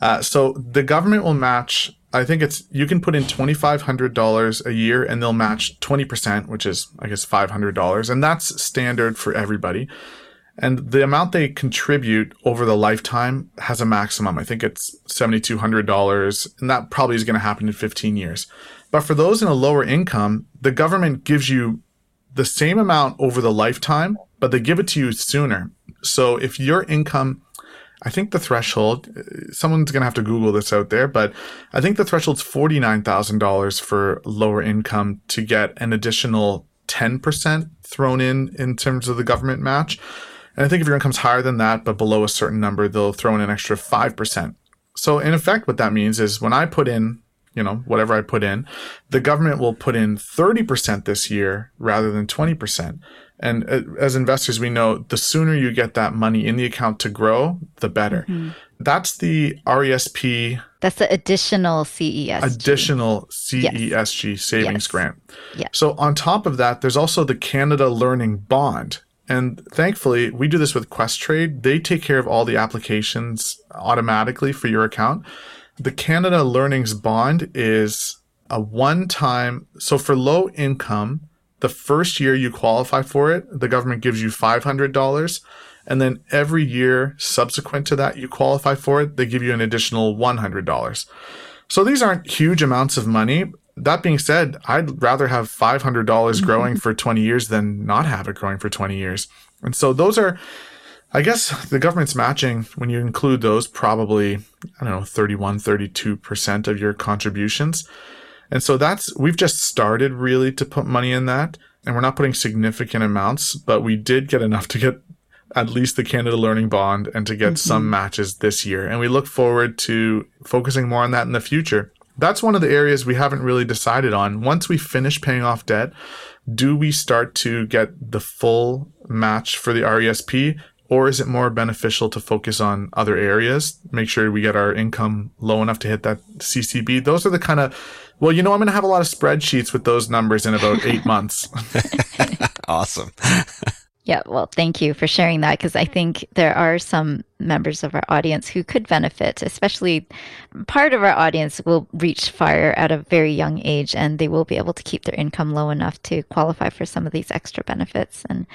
S3: Uh, so the government will match. I think it's you can put in twenty five hundred dollars a year, and they'll match twenty percent, which is I guess five hundred dollars, and that's standard for everybody. And the amount they contribute over the lifetime has a maximum. I think it's $7,200, and that probably is going to happen in 15 years. But for those in a lower income, the government gives you the same amount over the lifetime, but they give it to you sooner. So if your income, I think the threshold, someone's going to have to Google this out there, but I think the threshold's $49,000 for lower income to get an additional 10% thrown in in terms of the government match. And I think if your income's higher than that, but below a certain number, they'll throw in an extra 5%. So in effect, what that means is when I put in, you know, whatever I put in, the government will put in 30% this year rather than 20%. And uh, as investors, we know the sooner you get that money in the account to grow, the better. Mm-hmm. That's the RESP.
S2: That's the additional CESG.
S3: Additional CESG yes. savings
S2: yes.
S3: grant.
S2: Yes.
S3: So on top of that, there's also the Canada Learning Bond. And thankfully, we do this with Questrade. They take care of all the applications automatically for your account. The Canada Learnings Bond is a one time, so for low income, the first year you qualify for it, the government gives you $500. And then every year subsequent to that, you qualify for it, they give you an additional $100. So these aren't huge amounts of money, that being said, I'd rather have $500 growing for 20 years than not have it growing for 20 years. And so those are, I guess the government's matching, when you include those, probably, I don't know, 31, 32% of your contributions. And so that's, we've just started really to put money in that. And we're not putting significant amounts, but we did get enough to get at least the Canada Learning Bond and to get mm-hmm. some matches this year. And we look forward to focusing more on that in the future that's one of the areas we haven't really decided on. Once we finish paying off debt, do we start to get the full match for the RESP or is it more beneficial to focus on other areas? Make sure we get our income low enough to hit that CCB. Those are the kind of, well, you know, I'm going to have a lot of spreadsheets with those numbers in about eight months.
S1: awesome.
S2: Yeah, well, thank you for sharing that because I think there are some members of our audience who could benefit, especially part of our audience will reach FIRE at a very young age and they will be able to keep their income low enough to qualify for some of these extra benefits. And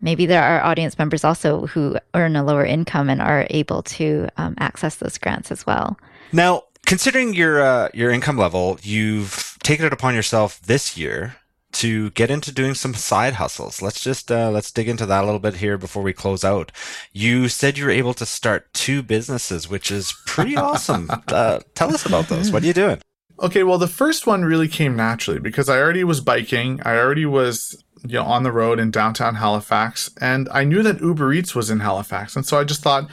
S2: maybe there are audience members also who earn a lower income and are able to um, access those grants as well.
S1: Now, considering your uh, your income level, you've taken it upon yourself this year to get into doing some side hustles. Let's just uh, let's dig into that a little bit here before we close out. You said you were able to start two businesses, which is pretty awesome. Uh, tell us about those. What are you doing?
S3: Okay, well, the first one really came naturally because I already was biking. I already was you know on the road in downtown Halifax, and I knew that Uber Eats was in Halifax, and so I just thought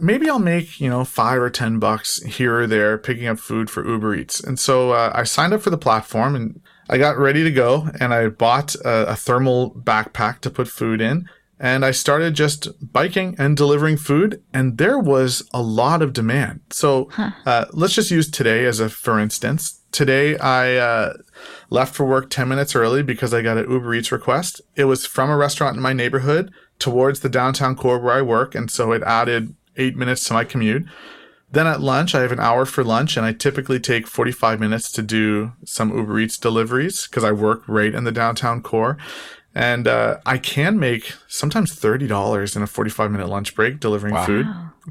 S3: maybe I'll make, you know, five or 10 bucks here or there picking up food for Uber Eats. And so uh, I signed up for the platform and I got ready to go and I bought a, a, thermal backpack to put food in. And I started just biking and delivering food, and there was a lot of demand. So huh. uh, let's just use today as a for instance. Today I uh, left for work 10 minutes early because I got an Uber Eats request. It was from a restaurant in my neighborhood towards the downtown core where I work, and so it added eight minutes to my commute. Then at lunch, I have an hour for lunch, and I typically take 45 minutes to do some Uber Eats deliveries because I work right in the downtown core. And uh, I can make sometimes $30 in a 45 minute lunch break delivering wow. food.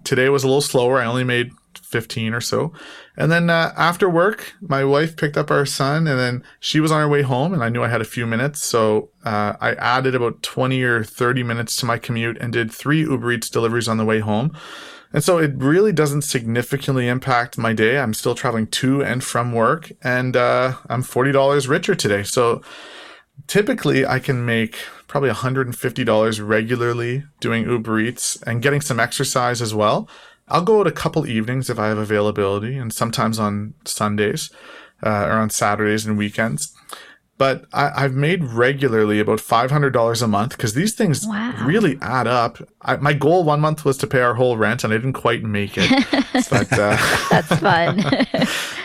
S3: Today was a little slower. I only made 15 or so. And then uh, after work, my wife picked up our son and then she was on her way home and I knew I had a few minutes. So uh, I added about 20 or 30 minutes to my commute and did three Uber Eats deliveries on the way home. And so it really doesn't significantly impact my day. I'm still traveling to and from work, and uh, I'm $40 richer today. So typically, I can make probably $150 regularly doing Uber Eats and getting some exercise as well. I'll go out a couple evenings if I have availability, and sometimes on Sundays uh, or on Saturdays and weekends but I, have made regularly about five hundred dollars a month because these things wow. really add up. I, my goal one month was to pay our whole rent, and I didn't quite make it.
S2: but uh, that's fun.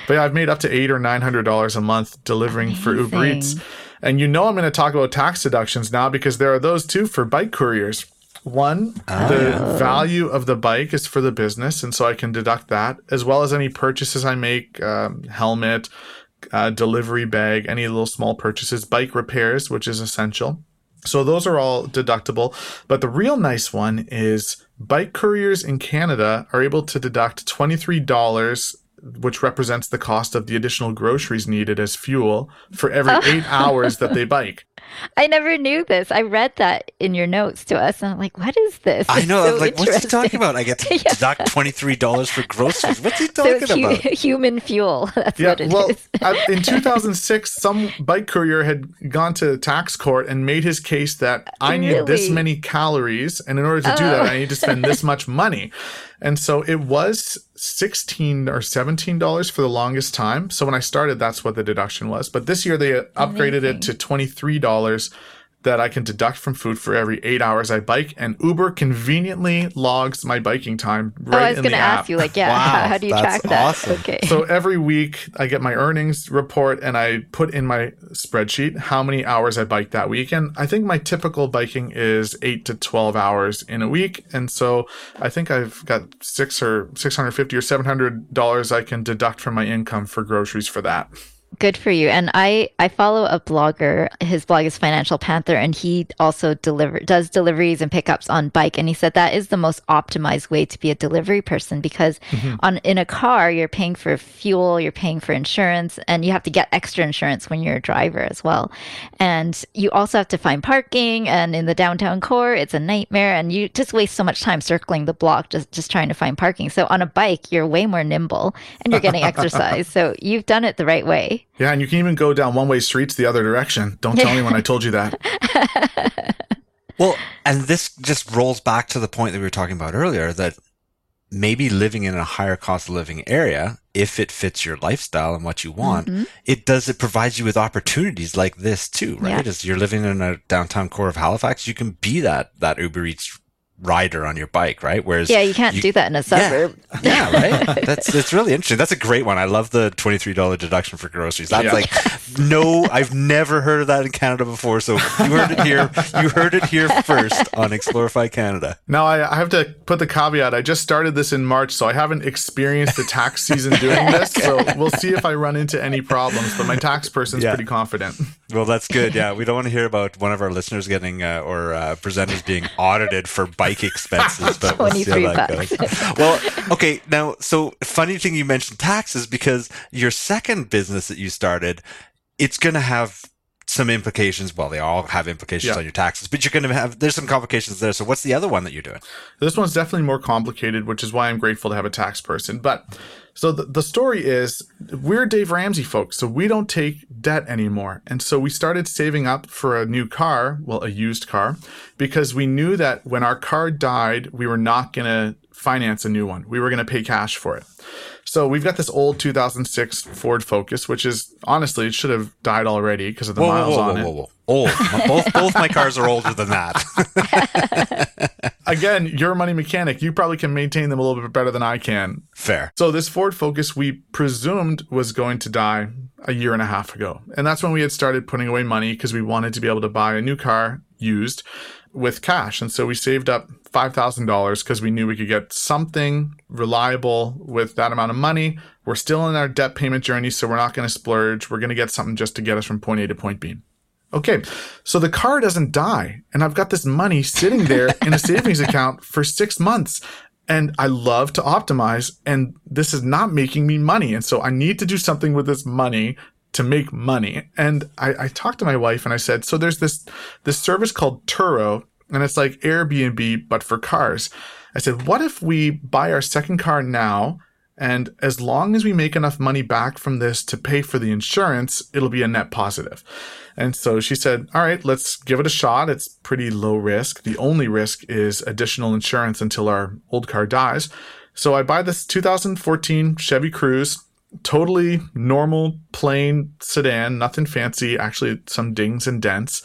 S3: but yeah, I've made up to eight or nine hundred dollars a month delivering Amazing. for Uber Eats. And you know I'm going to talk about tax deductions now because there are those too for bike couriers. One, oh. the value of the bike is for the business, and so I can deduct that, as well as any purchases I make, um, helmet, uh, delivery bag, any little small purchases, bike repairs, which is essential. So those are all deductible. But the real nice one is bike couriers in Canada are able to deduct $23 which represents the cost of the additional groceries needed as fuel for every eight hours that they bike.
S2: I never knew this. I read that in your notes to us, and I'm like, "What is this?"
S1: I know.
S2: It's
S1: I was
S2: so
S1: like, "What's he talking about?" I get to
S2: Yeah.
S1: deduct twenty three dollars for groceries. What's he
S2: So
S1: talking
S2: it's hu-
S1: about?
S2: human fuel. That's
S3: Yeah,
S2: what it is.
S3: well, at- in 2006, some bike courier had gone to tax court and made his case that I need this many calories, and in order to do that,
S2: Oh.
S3: I need to spend this much money. And so it was 16 or 17 dollars for the longest time. So when I started, that's what the deduction was. But this year they upgraded it to 23 dollars that I can deduct from food for every eight hours I bike, and Uber conveniently logs my biking time
S2: oh,
S3: right oh, right
S2: I was going
S3: the
S2: to
S3: app.
S2: ask you, like, yeah,
S1: Wow,
S2: how, how do you
S1: that's
S2: track that?
S1: awesome.
S2: Okay.
S3: So every week I get my earnings report and I put in my spreadsheet how many hours I bike that week. And I think my typical biking is eight to 12 hours in a week. And so I think I've got six or 650 or $700 I can deduct from my income for groceries for that.
S2: Good for you. And I I follow a blogger. His blog is Financial Panther, and he also deliver does deliveries and pickups on bike. And he said that is the most optimized way to be a delivery person because mm-hmm. on in a car you're paying for fuel, you're paying for insurance, and you have to get extra insurance when you're a driver as well. And you also have to find parking. And in the downtown core, it's a nightmare, and you just waste so much time circling the block just just trying to find parking. So on a bike, you're way more nimble and you're getting exercise. So you've done it the right way.
S3: Yeah, and you can even go down one way streets the other direction. Don't tell anyone I told you that.
S1: Well, and this just rolls back to the point that we were talking about earlier that maybe living in a higher cost of living area, if it fits your lifestyle and what you want,
S2: Mm-hmm.
S1: it does, it provides you with opportunities like this too, right?
S2: Yeah.
S1: As you're living in a downtown core of Halifax, you can be that, that Uber Eats rider on your bike, right? Whereas
S2: Yeah, you can't do that in a suburb.
S1: yeah, right. That's it's really interesting. That's a great one. I love the twenty three dollar deduction for groceries. That's
S3: Yeah.
S1: like no, I've never heard of that in Canada before. So you heard it here. You heard it here first on Explore FI Canada.
S3: Now I, I have to put the caveat. I just started this in March, so I haven't experienced the tax season doing this. So we'll see if I run into any problems. But my tax person's
S1: Yeah.
S3: pretty confident.
S1: Well, that's good. Yeah, we don't want to hear about one of our listeners getting uh, or uh, presenters being audited for bike expenses, but we'll see how
S2: 23
S1: that
S2: bucks.
S1: goes. Well, okay. Now, so funny thing you mentioned taxes because your second business that you started, it's going to have some implications. Well, they all have implications
S3: Yeah.
S1: on your taxes, but you're going to have there's some complications there. So, what's the other one that you're doing?
S3: This one's definitely more complicated, which is why I'm grateful to have a tax person. But so the, the story is we're Dave Ramsey folks, so we don't take debt anymore. And so we started saving up for a new car, well, a used car, because we knew that when our car died, we were not going to finance a new one. We were going to pay cash for it. So we've got this old 2006 Ford Focus, which is honestly, it should have died already because of the miles on it.
S1: Old. Both both my cars are older than that.
S3: Again, you're a money mechanic. You probably can maintain them a little bit better than I can.
S1: Fair.
S3: So this Ford Focus we presumed was going to die a year and a half ago. And that's when we had started putting away money because we wanted to be able to buy a new car used with cash. And so we saved up $5,000 because we knew we could get something reliable with that amount of money. We're still in our debt payment journey, so we're not going to splurge. We're going to get something just to get us from point A to point B. Okay, so the car doesn't die, and I've got this money sitting there in a savings account for six months. And I love to optimize, and this is not making me money. And so I need to do something with this money to make money. And I, I talked to my wife and I said, so there's this this service called Turo, and it's like Airbnb, but for cars. I said, what if we buy our second car now? And as long as we make enough money back from this to pay for the insurance, it'll be a net positive. And so she said, All right, let's give it a shot. It's pretty low risk. The only risk is additional insurance until our old car dies. So I buy this 2014 Chevy Cruze, totally normal, plain sedan, nothing fancy, actually, some dings and dents.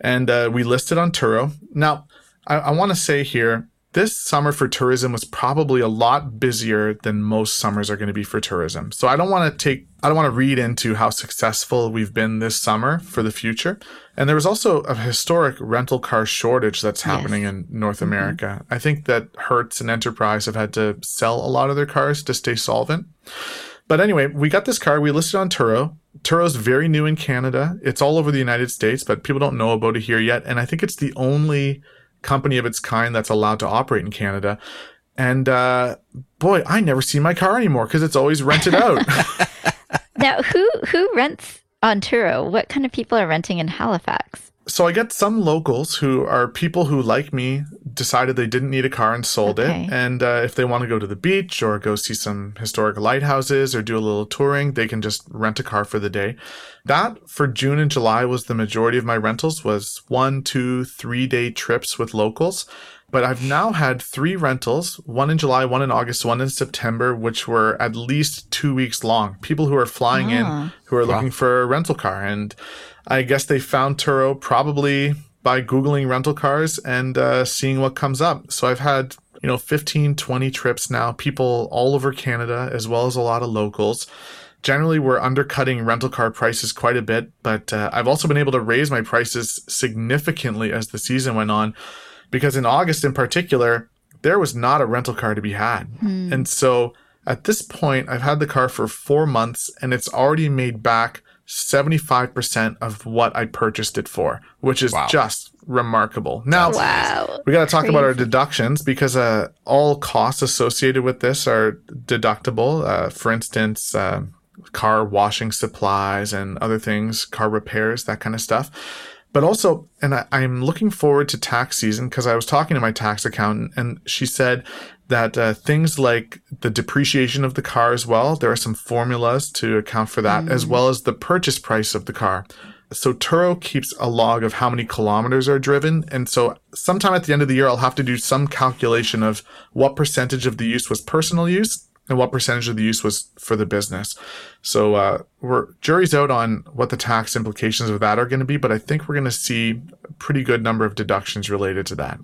S3: And uh, we list it on Turo. Now, I, I want to say here, this summer for tourism was probably a lot busier than most summers are going to be for tourism. So I don't want to take, I don't want to read into how successful we've been this summer for the future. And there was also a historic rental car shortage that's happening in North mm-hmm. America. I think that Hertz and Enterprise have had to sell a lot of their cars to stay solvent. But anyway, we got this car, we listed on Turo. Turo's very new in Canada. It's all over the United States, but people don't know about it here yet. And I think it's the only company of its kind that's allowed to operate in Canada. And uh, boy, I never see my car anymore because it's always rented out.
S2: now, who who rents on Turo? What kind of people are renting in Halifax?
S3: So I get some locals who are people who, like me, decided they didn't need a car and sold okay. it. And uh, if they want to go to the beach or go see some historic lighthouses or do a little touring, they can just rent a car for the day. That for June and July was the majority of my rentals was one, two, three day trips with locals. But I've now had three rentals, one in July, one in August, one in September, which were at least two weeks long. People who are flying in ah. who are wow. looking for a rental car. And I guess they found Turo probably by Googling rental cars and uh, seeing what comes up. So I've had, you know, 15, 20 trips now, people all over Canada, as well as a lot of locals. Generally, we're undercutting rental car prices quite a bit, but uh, I've also been able to raise my prices significantly as the season went on because in August in particular, there was not a rental car to be had. Mm. And so at this point, I've had the car for four months and it's already made back 75% of what I purchased it for, which is wow. just remarkable. Now, wow. we got to talk Crazy. about our deductions because uh, all costs associated with this are deductible. Uh, for instance, uh, car washing supplies and other things, car repairs, that kind of stuff. But also, and I, I'm looking forward to tax season because I was talking to my tax accountant and she said that uh, things like the depreciation of the car as well, there are some formulas to account for that, mm. as well as the purchase price of the car. So Turo keeps a log of how many kilometers are driven. And so sometime at the end of the year, I'll have to do some calculation of what percentage of the use was personal use and what percentage of the use was for the business. So uh, we're jury's out on what the tax implications of that are going to be, but I think we're going to see a pretty good number of deductions related to that.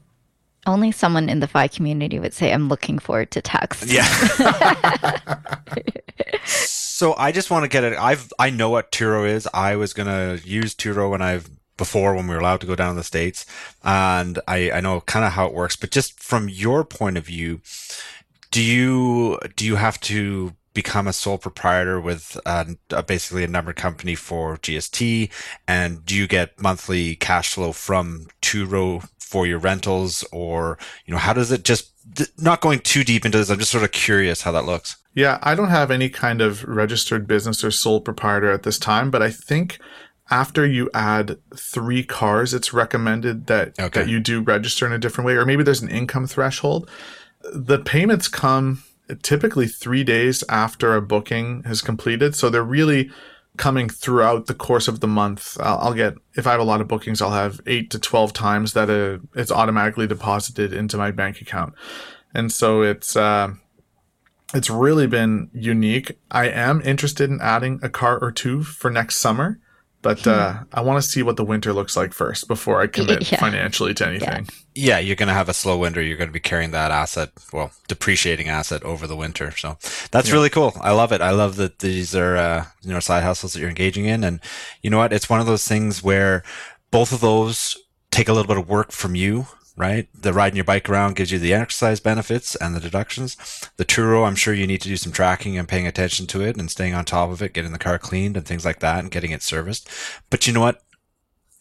S2: Only someone in the FI community would say, I'm looking forward to tax.
S1: Yeah. so I just want to get it. I've, I know what Turo is. I was going to use Turo when I've, before when we were allowed to go down to the States. And I, I know kind of how it works, but just from your point of view, do you, do you have to become a sole proprietor with uh, basically a numbered company for GST? And do you get monthly cash flow from Turo for your rentals or you know how does it just not going too deep into this i'm just sort of curious how that looks
S3: yeah i don't have any kind of registered business or sole proprietor at this time but i think after you add three cars it's recommended that okay. that you do register in a different way or maybe there's an income threshold the payments come typically three days after a booking has completed so they're really coming throughout the course of the month. I'll, I'll, get if I have a lot of bookings, I'll have eight to twelve times that uh, it's automatically deposited into my bank account, and so it's uh, it's really been unique. I am interested in adding a car or two for next summer. But hmm. uh, I want to see what the winter looks like first before I commit yeah. financially to anything.
S1: Yeah. yeah, you're going to have a slow winter. You're going to be carrying that asset, well, depreciating asset over the winter. So that's yeah. really cool. I love it. I love that these are uh, you know side hustles that you're engaging in, and you know what? It's one of those things where both of those take a little bit of work from you right? The riding your bike around gives you the exercise benefits and the deductions. The Turo, I'm sure you need to do some tracking and paying attention to it and staying on top of it, getting the car cleaned and things like that and getting it serviced. But you know what?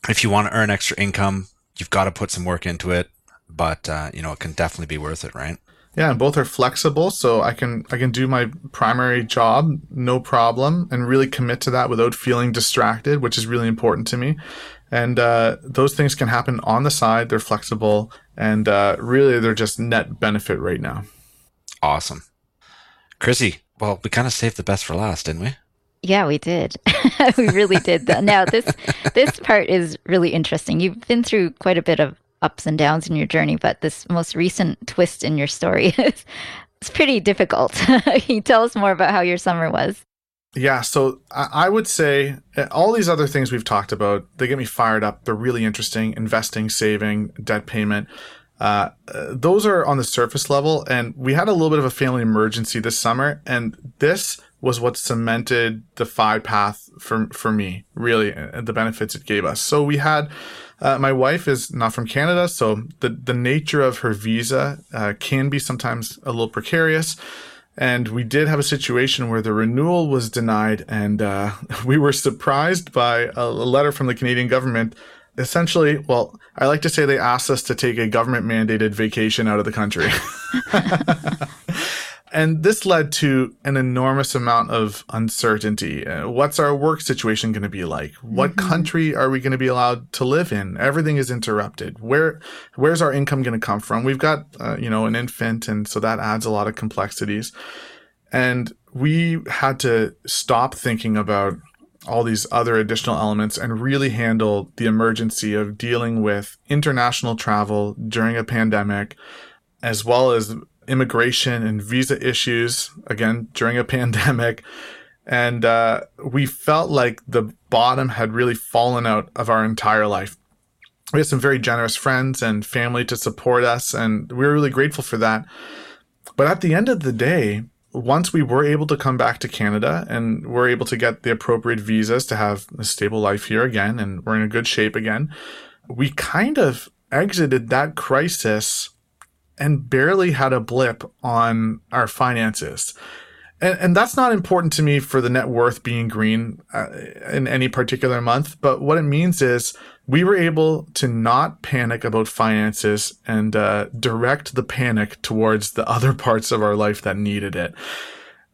S1: If you want to earn extra income, you've got to put some work into it. But uh, you know, it can definitely be worth it, right?
S3: Yeah, and both are flexible, so I can I can do my primary job no problem and really commit to that without feeling distracted, which is really important to me. And uh, those things can happen on the side. They're flexible, and uh, really, they're just net benefit right now.
S1: Awesome, Chrissy. Well, we kind of saved the best for last, didn't we?
S2: Yeah, we did. we really did. Now this this part is really interesting. You've been through quite a bit of ups and downs in your journey, but this most recent twist in your story is it's pretty difficult. Can you tell us more about how your summer was?
S3: Yeah, so I would say eh, all these other things we've talked about, they get me fired up. They're really interesting. Investing, saving, debt payment. Uh, those are on the surface level. And we had a little bit of a family emergency this summer. And this was what cemented the FI path for, for me, really, and the benefits it gave us. So we had, uh, my wife is not from Canada. So the, the nature of her visa uh, can be sometimes a little precarious. And we did have a situation where the renewal was denied, and uh, we were surprised by a letter from the Canadian government. Essentially, well, I like to say they asked us to take a government mandated vacation out of the country. And this led to an enormous amount of uncertainty. Uh, what's our work situation going to be like? What mm-hmm. country are we going to be allowed to live in? Everything is interrupted. Where, where's our income going to come from? We've got, uh, you know, an infant, and so that adds a lot of complexities. And we had to stop thinking about all these other additional elements and really handle the emergency of dealing with international travel during a pandemic, as well as immigration and visa issues again during a pandemic. And uh, we felt like the bottom had really fallen out of our entire life. We had some very generous friends and family to support us, and we were really grateful for that. But at the end of the day, once we were able to come back to Canada and we're able to get the appropriate visas to have a stable life here again, and we're in a good shape again, we kind of exited that crisis and barely had a blip on our finances. And, and that's not important to me for the net worth being green uh, in any particular month. But what it means is we were able to not panic about finances and uh, direct the panic towards the other parts of our life that needed it.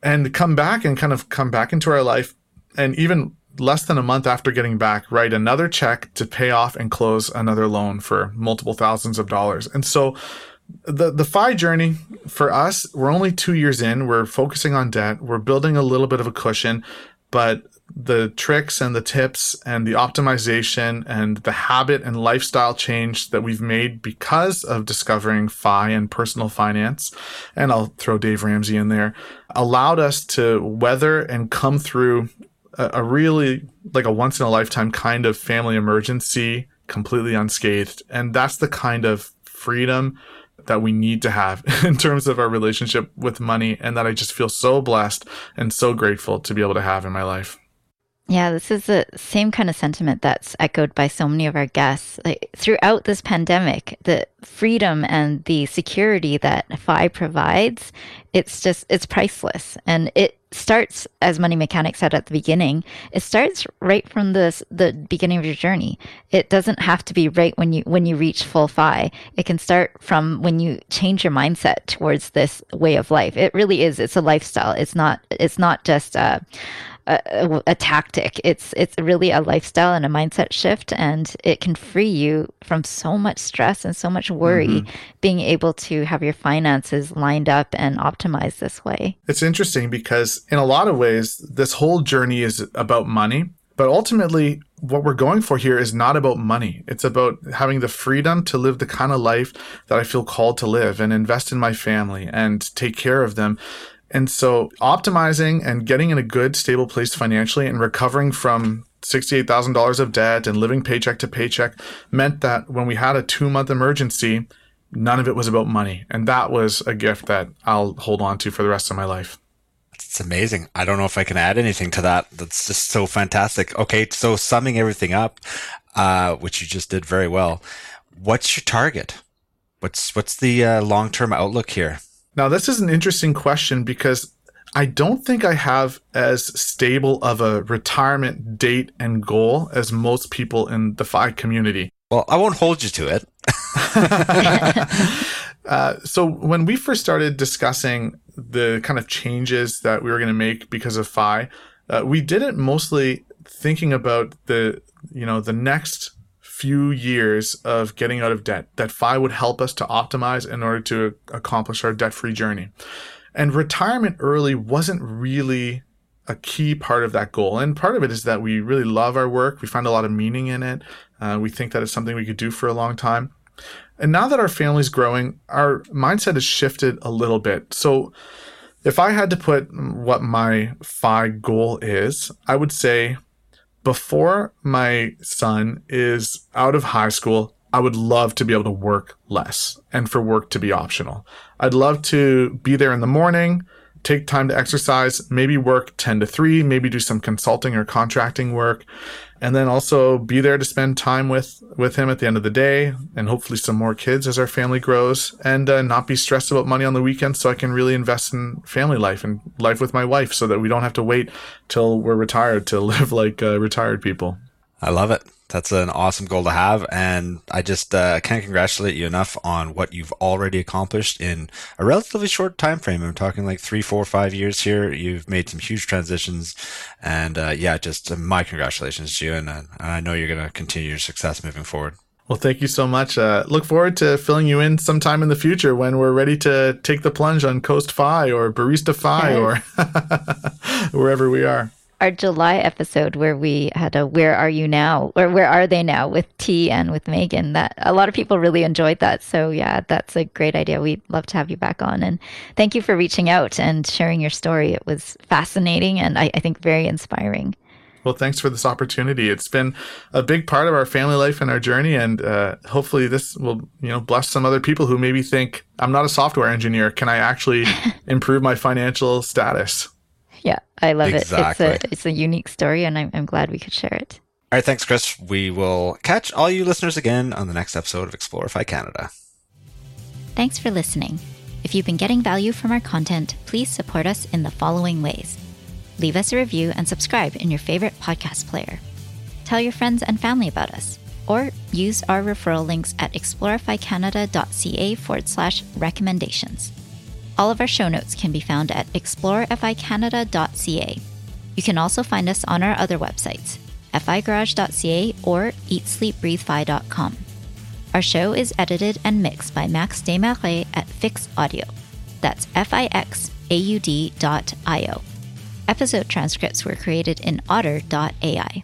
S3: And come back and kind of come back into our life. And even less than a month after getting back, write another check to pay off and close another loan for multiple thousands of dollars. And so the the FI journey for us, we're only two years in. We're focusing on debt. We're building a little bit of a cushion, but the tricks and the tips and the optimization and the habit and lifestyle change that we've made because of discovering FI and personal finance, and I'll throw Dave Ramsey in there, allowed us to weather and come through a, a really like a once in a lifetime kind of family emergency completely unscathed. And that's the kind of freedom that we need to have in terms of our relationship with money and that I just feel so blessed and so grateful to be able to have in my life.
S2: Yeah, this is the same kind of sentiment that's echoed by so many of our guests. Like, throughout this pandemic, the freedom and the security that FI provides, it's just it's priceless. And it starts as money Mechanic said at the beginning, it starts right from the the beginning of your journey. It doesn't have to be right when you when you reach full FI. It can start from when you change your mindset towards this way of life. It really is it's a lifestyle. It's not it's not just a a, a, tactic. It's it's really a lifestyle and a mindset shift, and it can free you from so much stress and so much worry. Mm-hmm. Being able to have your finances lined up and optimized this way.
S3: It's interesting because in a lot of ways, this whole journey is about money, but ultimately. What we're going for here is not about money. It's about having the freedom to live the kind of life that I feel called to live and invest in my family and take care of them and so optimizing and getting in a good, stable place financially and recovering from $68,000 of debt and living paycheck to paycheck meant that when we had a two month emergency, none of it was about money. And that was a gift that I'll hold on to for the rest of my life.
S1: It's amazing. I don't know if I can add anything to that. That's just so fantastic. Okay, so summing everything up, uh, which you just did very well. What's your target? What's what's the uh, long term outlook here?
S3: Now, this is an interesting question because I don't think I have as stable of a retirement date and goal as most people in the FI community.
S1: Well, I won't hold you to it.
S3: uh, so, when we first started discussing the kind of changes that we were going to make because of FI, uh, we did it mostly thinking about the you know the next few years of getting out of debt that FI would help us to optimize in order to accomplish our debt free journey. And retirement early wasn't really a key part of that goal. And part of it is that we really love our work. We find a lot of meaning in it. Uh, we think that it's something we could do for a long time. And now that our family's growing, our mindset has shifted a little bit. So if I had to put what my FI goal is, I would say before my son is out of high school, I would love to be able to work less and for work to be optional. I'd love to be there in the morning, take time to exercise, maybe work 10 to 3, maybe do some consulting or contracting work, and then also be there to spend time with with him at the end of the day and hopefully some more kids as our family grows and uh, not be stressed about money on the weekends so I can really invest in family life and life with my wife so that we don't have to wait till we're retired to live like uh, retired people.
S1: I love it that's an awesome goal to have. And I just uh, can't congratulate you enough on what you've already accomplished in a relatively short time frame. I'm talking like three, four, five years here. You've made some huge transitions. And uh, yeah, just uh, my congratulations to you. And, uh, I know you're going to continue your success moving forward.
S3: Well, thank you so much. Uh, look forward to filling you in sometime in the future when we're ready to take the plunge on Coast FI or Barista FI or wherever we are
S2: our July episode where we had a "Where Are You Now?" or "Where Are They Now?" with T and with Megan. That a lot of people really enjoyed that. So yeah, that's a great idea. We'd love to have you back on, and thank you for reaching out and sharing your story. It was fascinating and I, I think very inspiring.
S3: Well, thanks for this opportunity. It's been a big part of our family life and our journey, and uh, hopefully, this will you know bless some other people who maybe think I'm not a software engineer. Can I actually improve my financial status?
S2: Yeah, I love exactly. it. It's a it's a unique story, and I'm I'm glad we could share it.
S1: All right, thanks, Chris. We will catch all you listeners again on the next episode of Explore FI Canada.
S2: Thanks for listening. If you've been getting value from our content, please support us in the following ways. Leave us a review and subscribe in your favorite podcast player. Tell your friends and family about us, or use our referral links at exploreficanada.ca forward slash recommendations. All of our show notes can be found at exploreficanada.ca. You can also find us on our other websites, figarage.ca or eatsleepbreathefi.com. Our show is edited and mixed by Max Desmarais at Fix Audio. That's F-I-X-A-U-D dot I-O. Episode transcripts were created in otter.ai.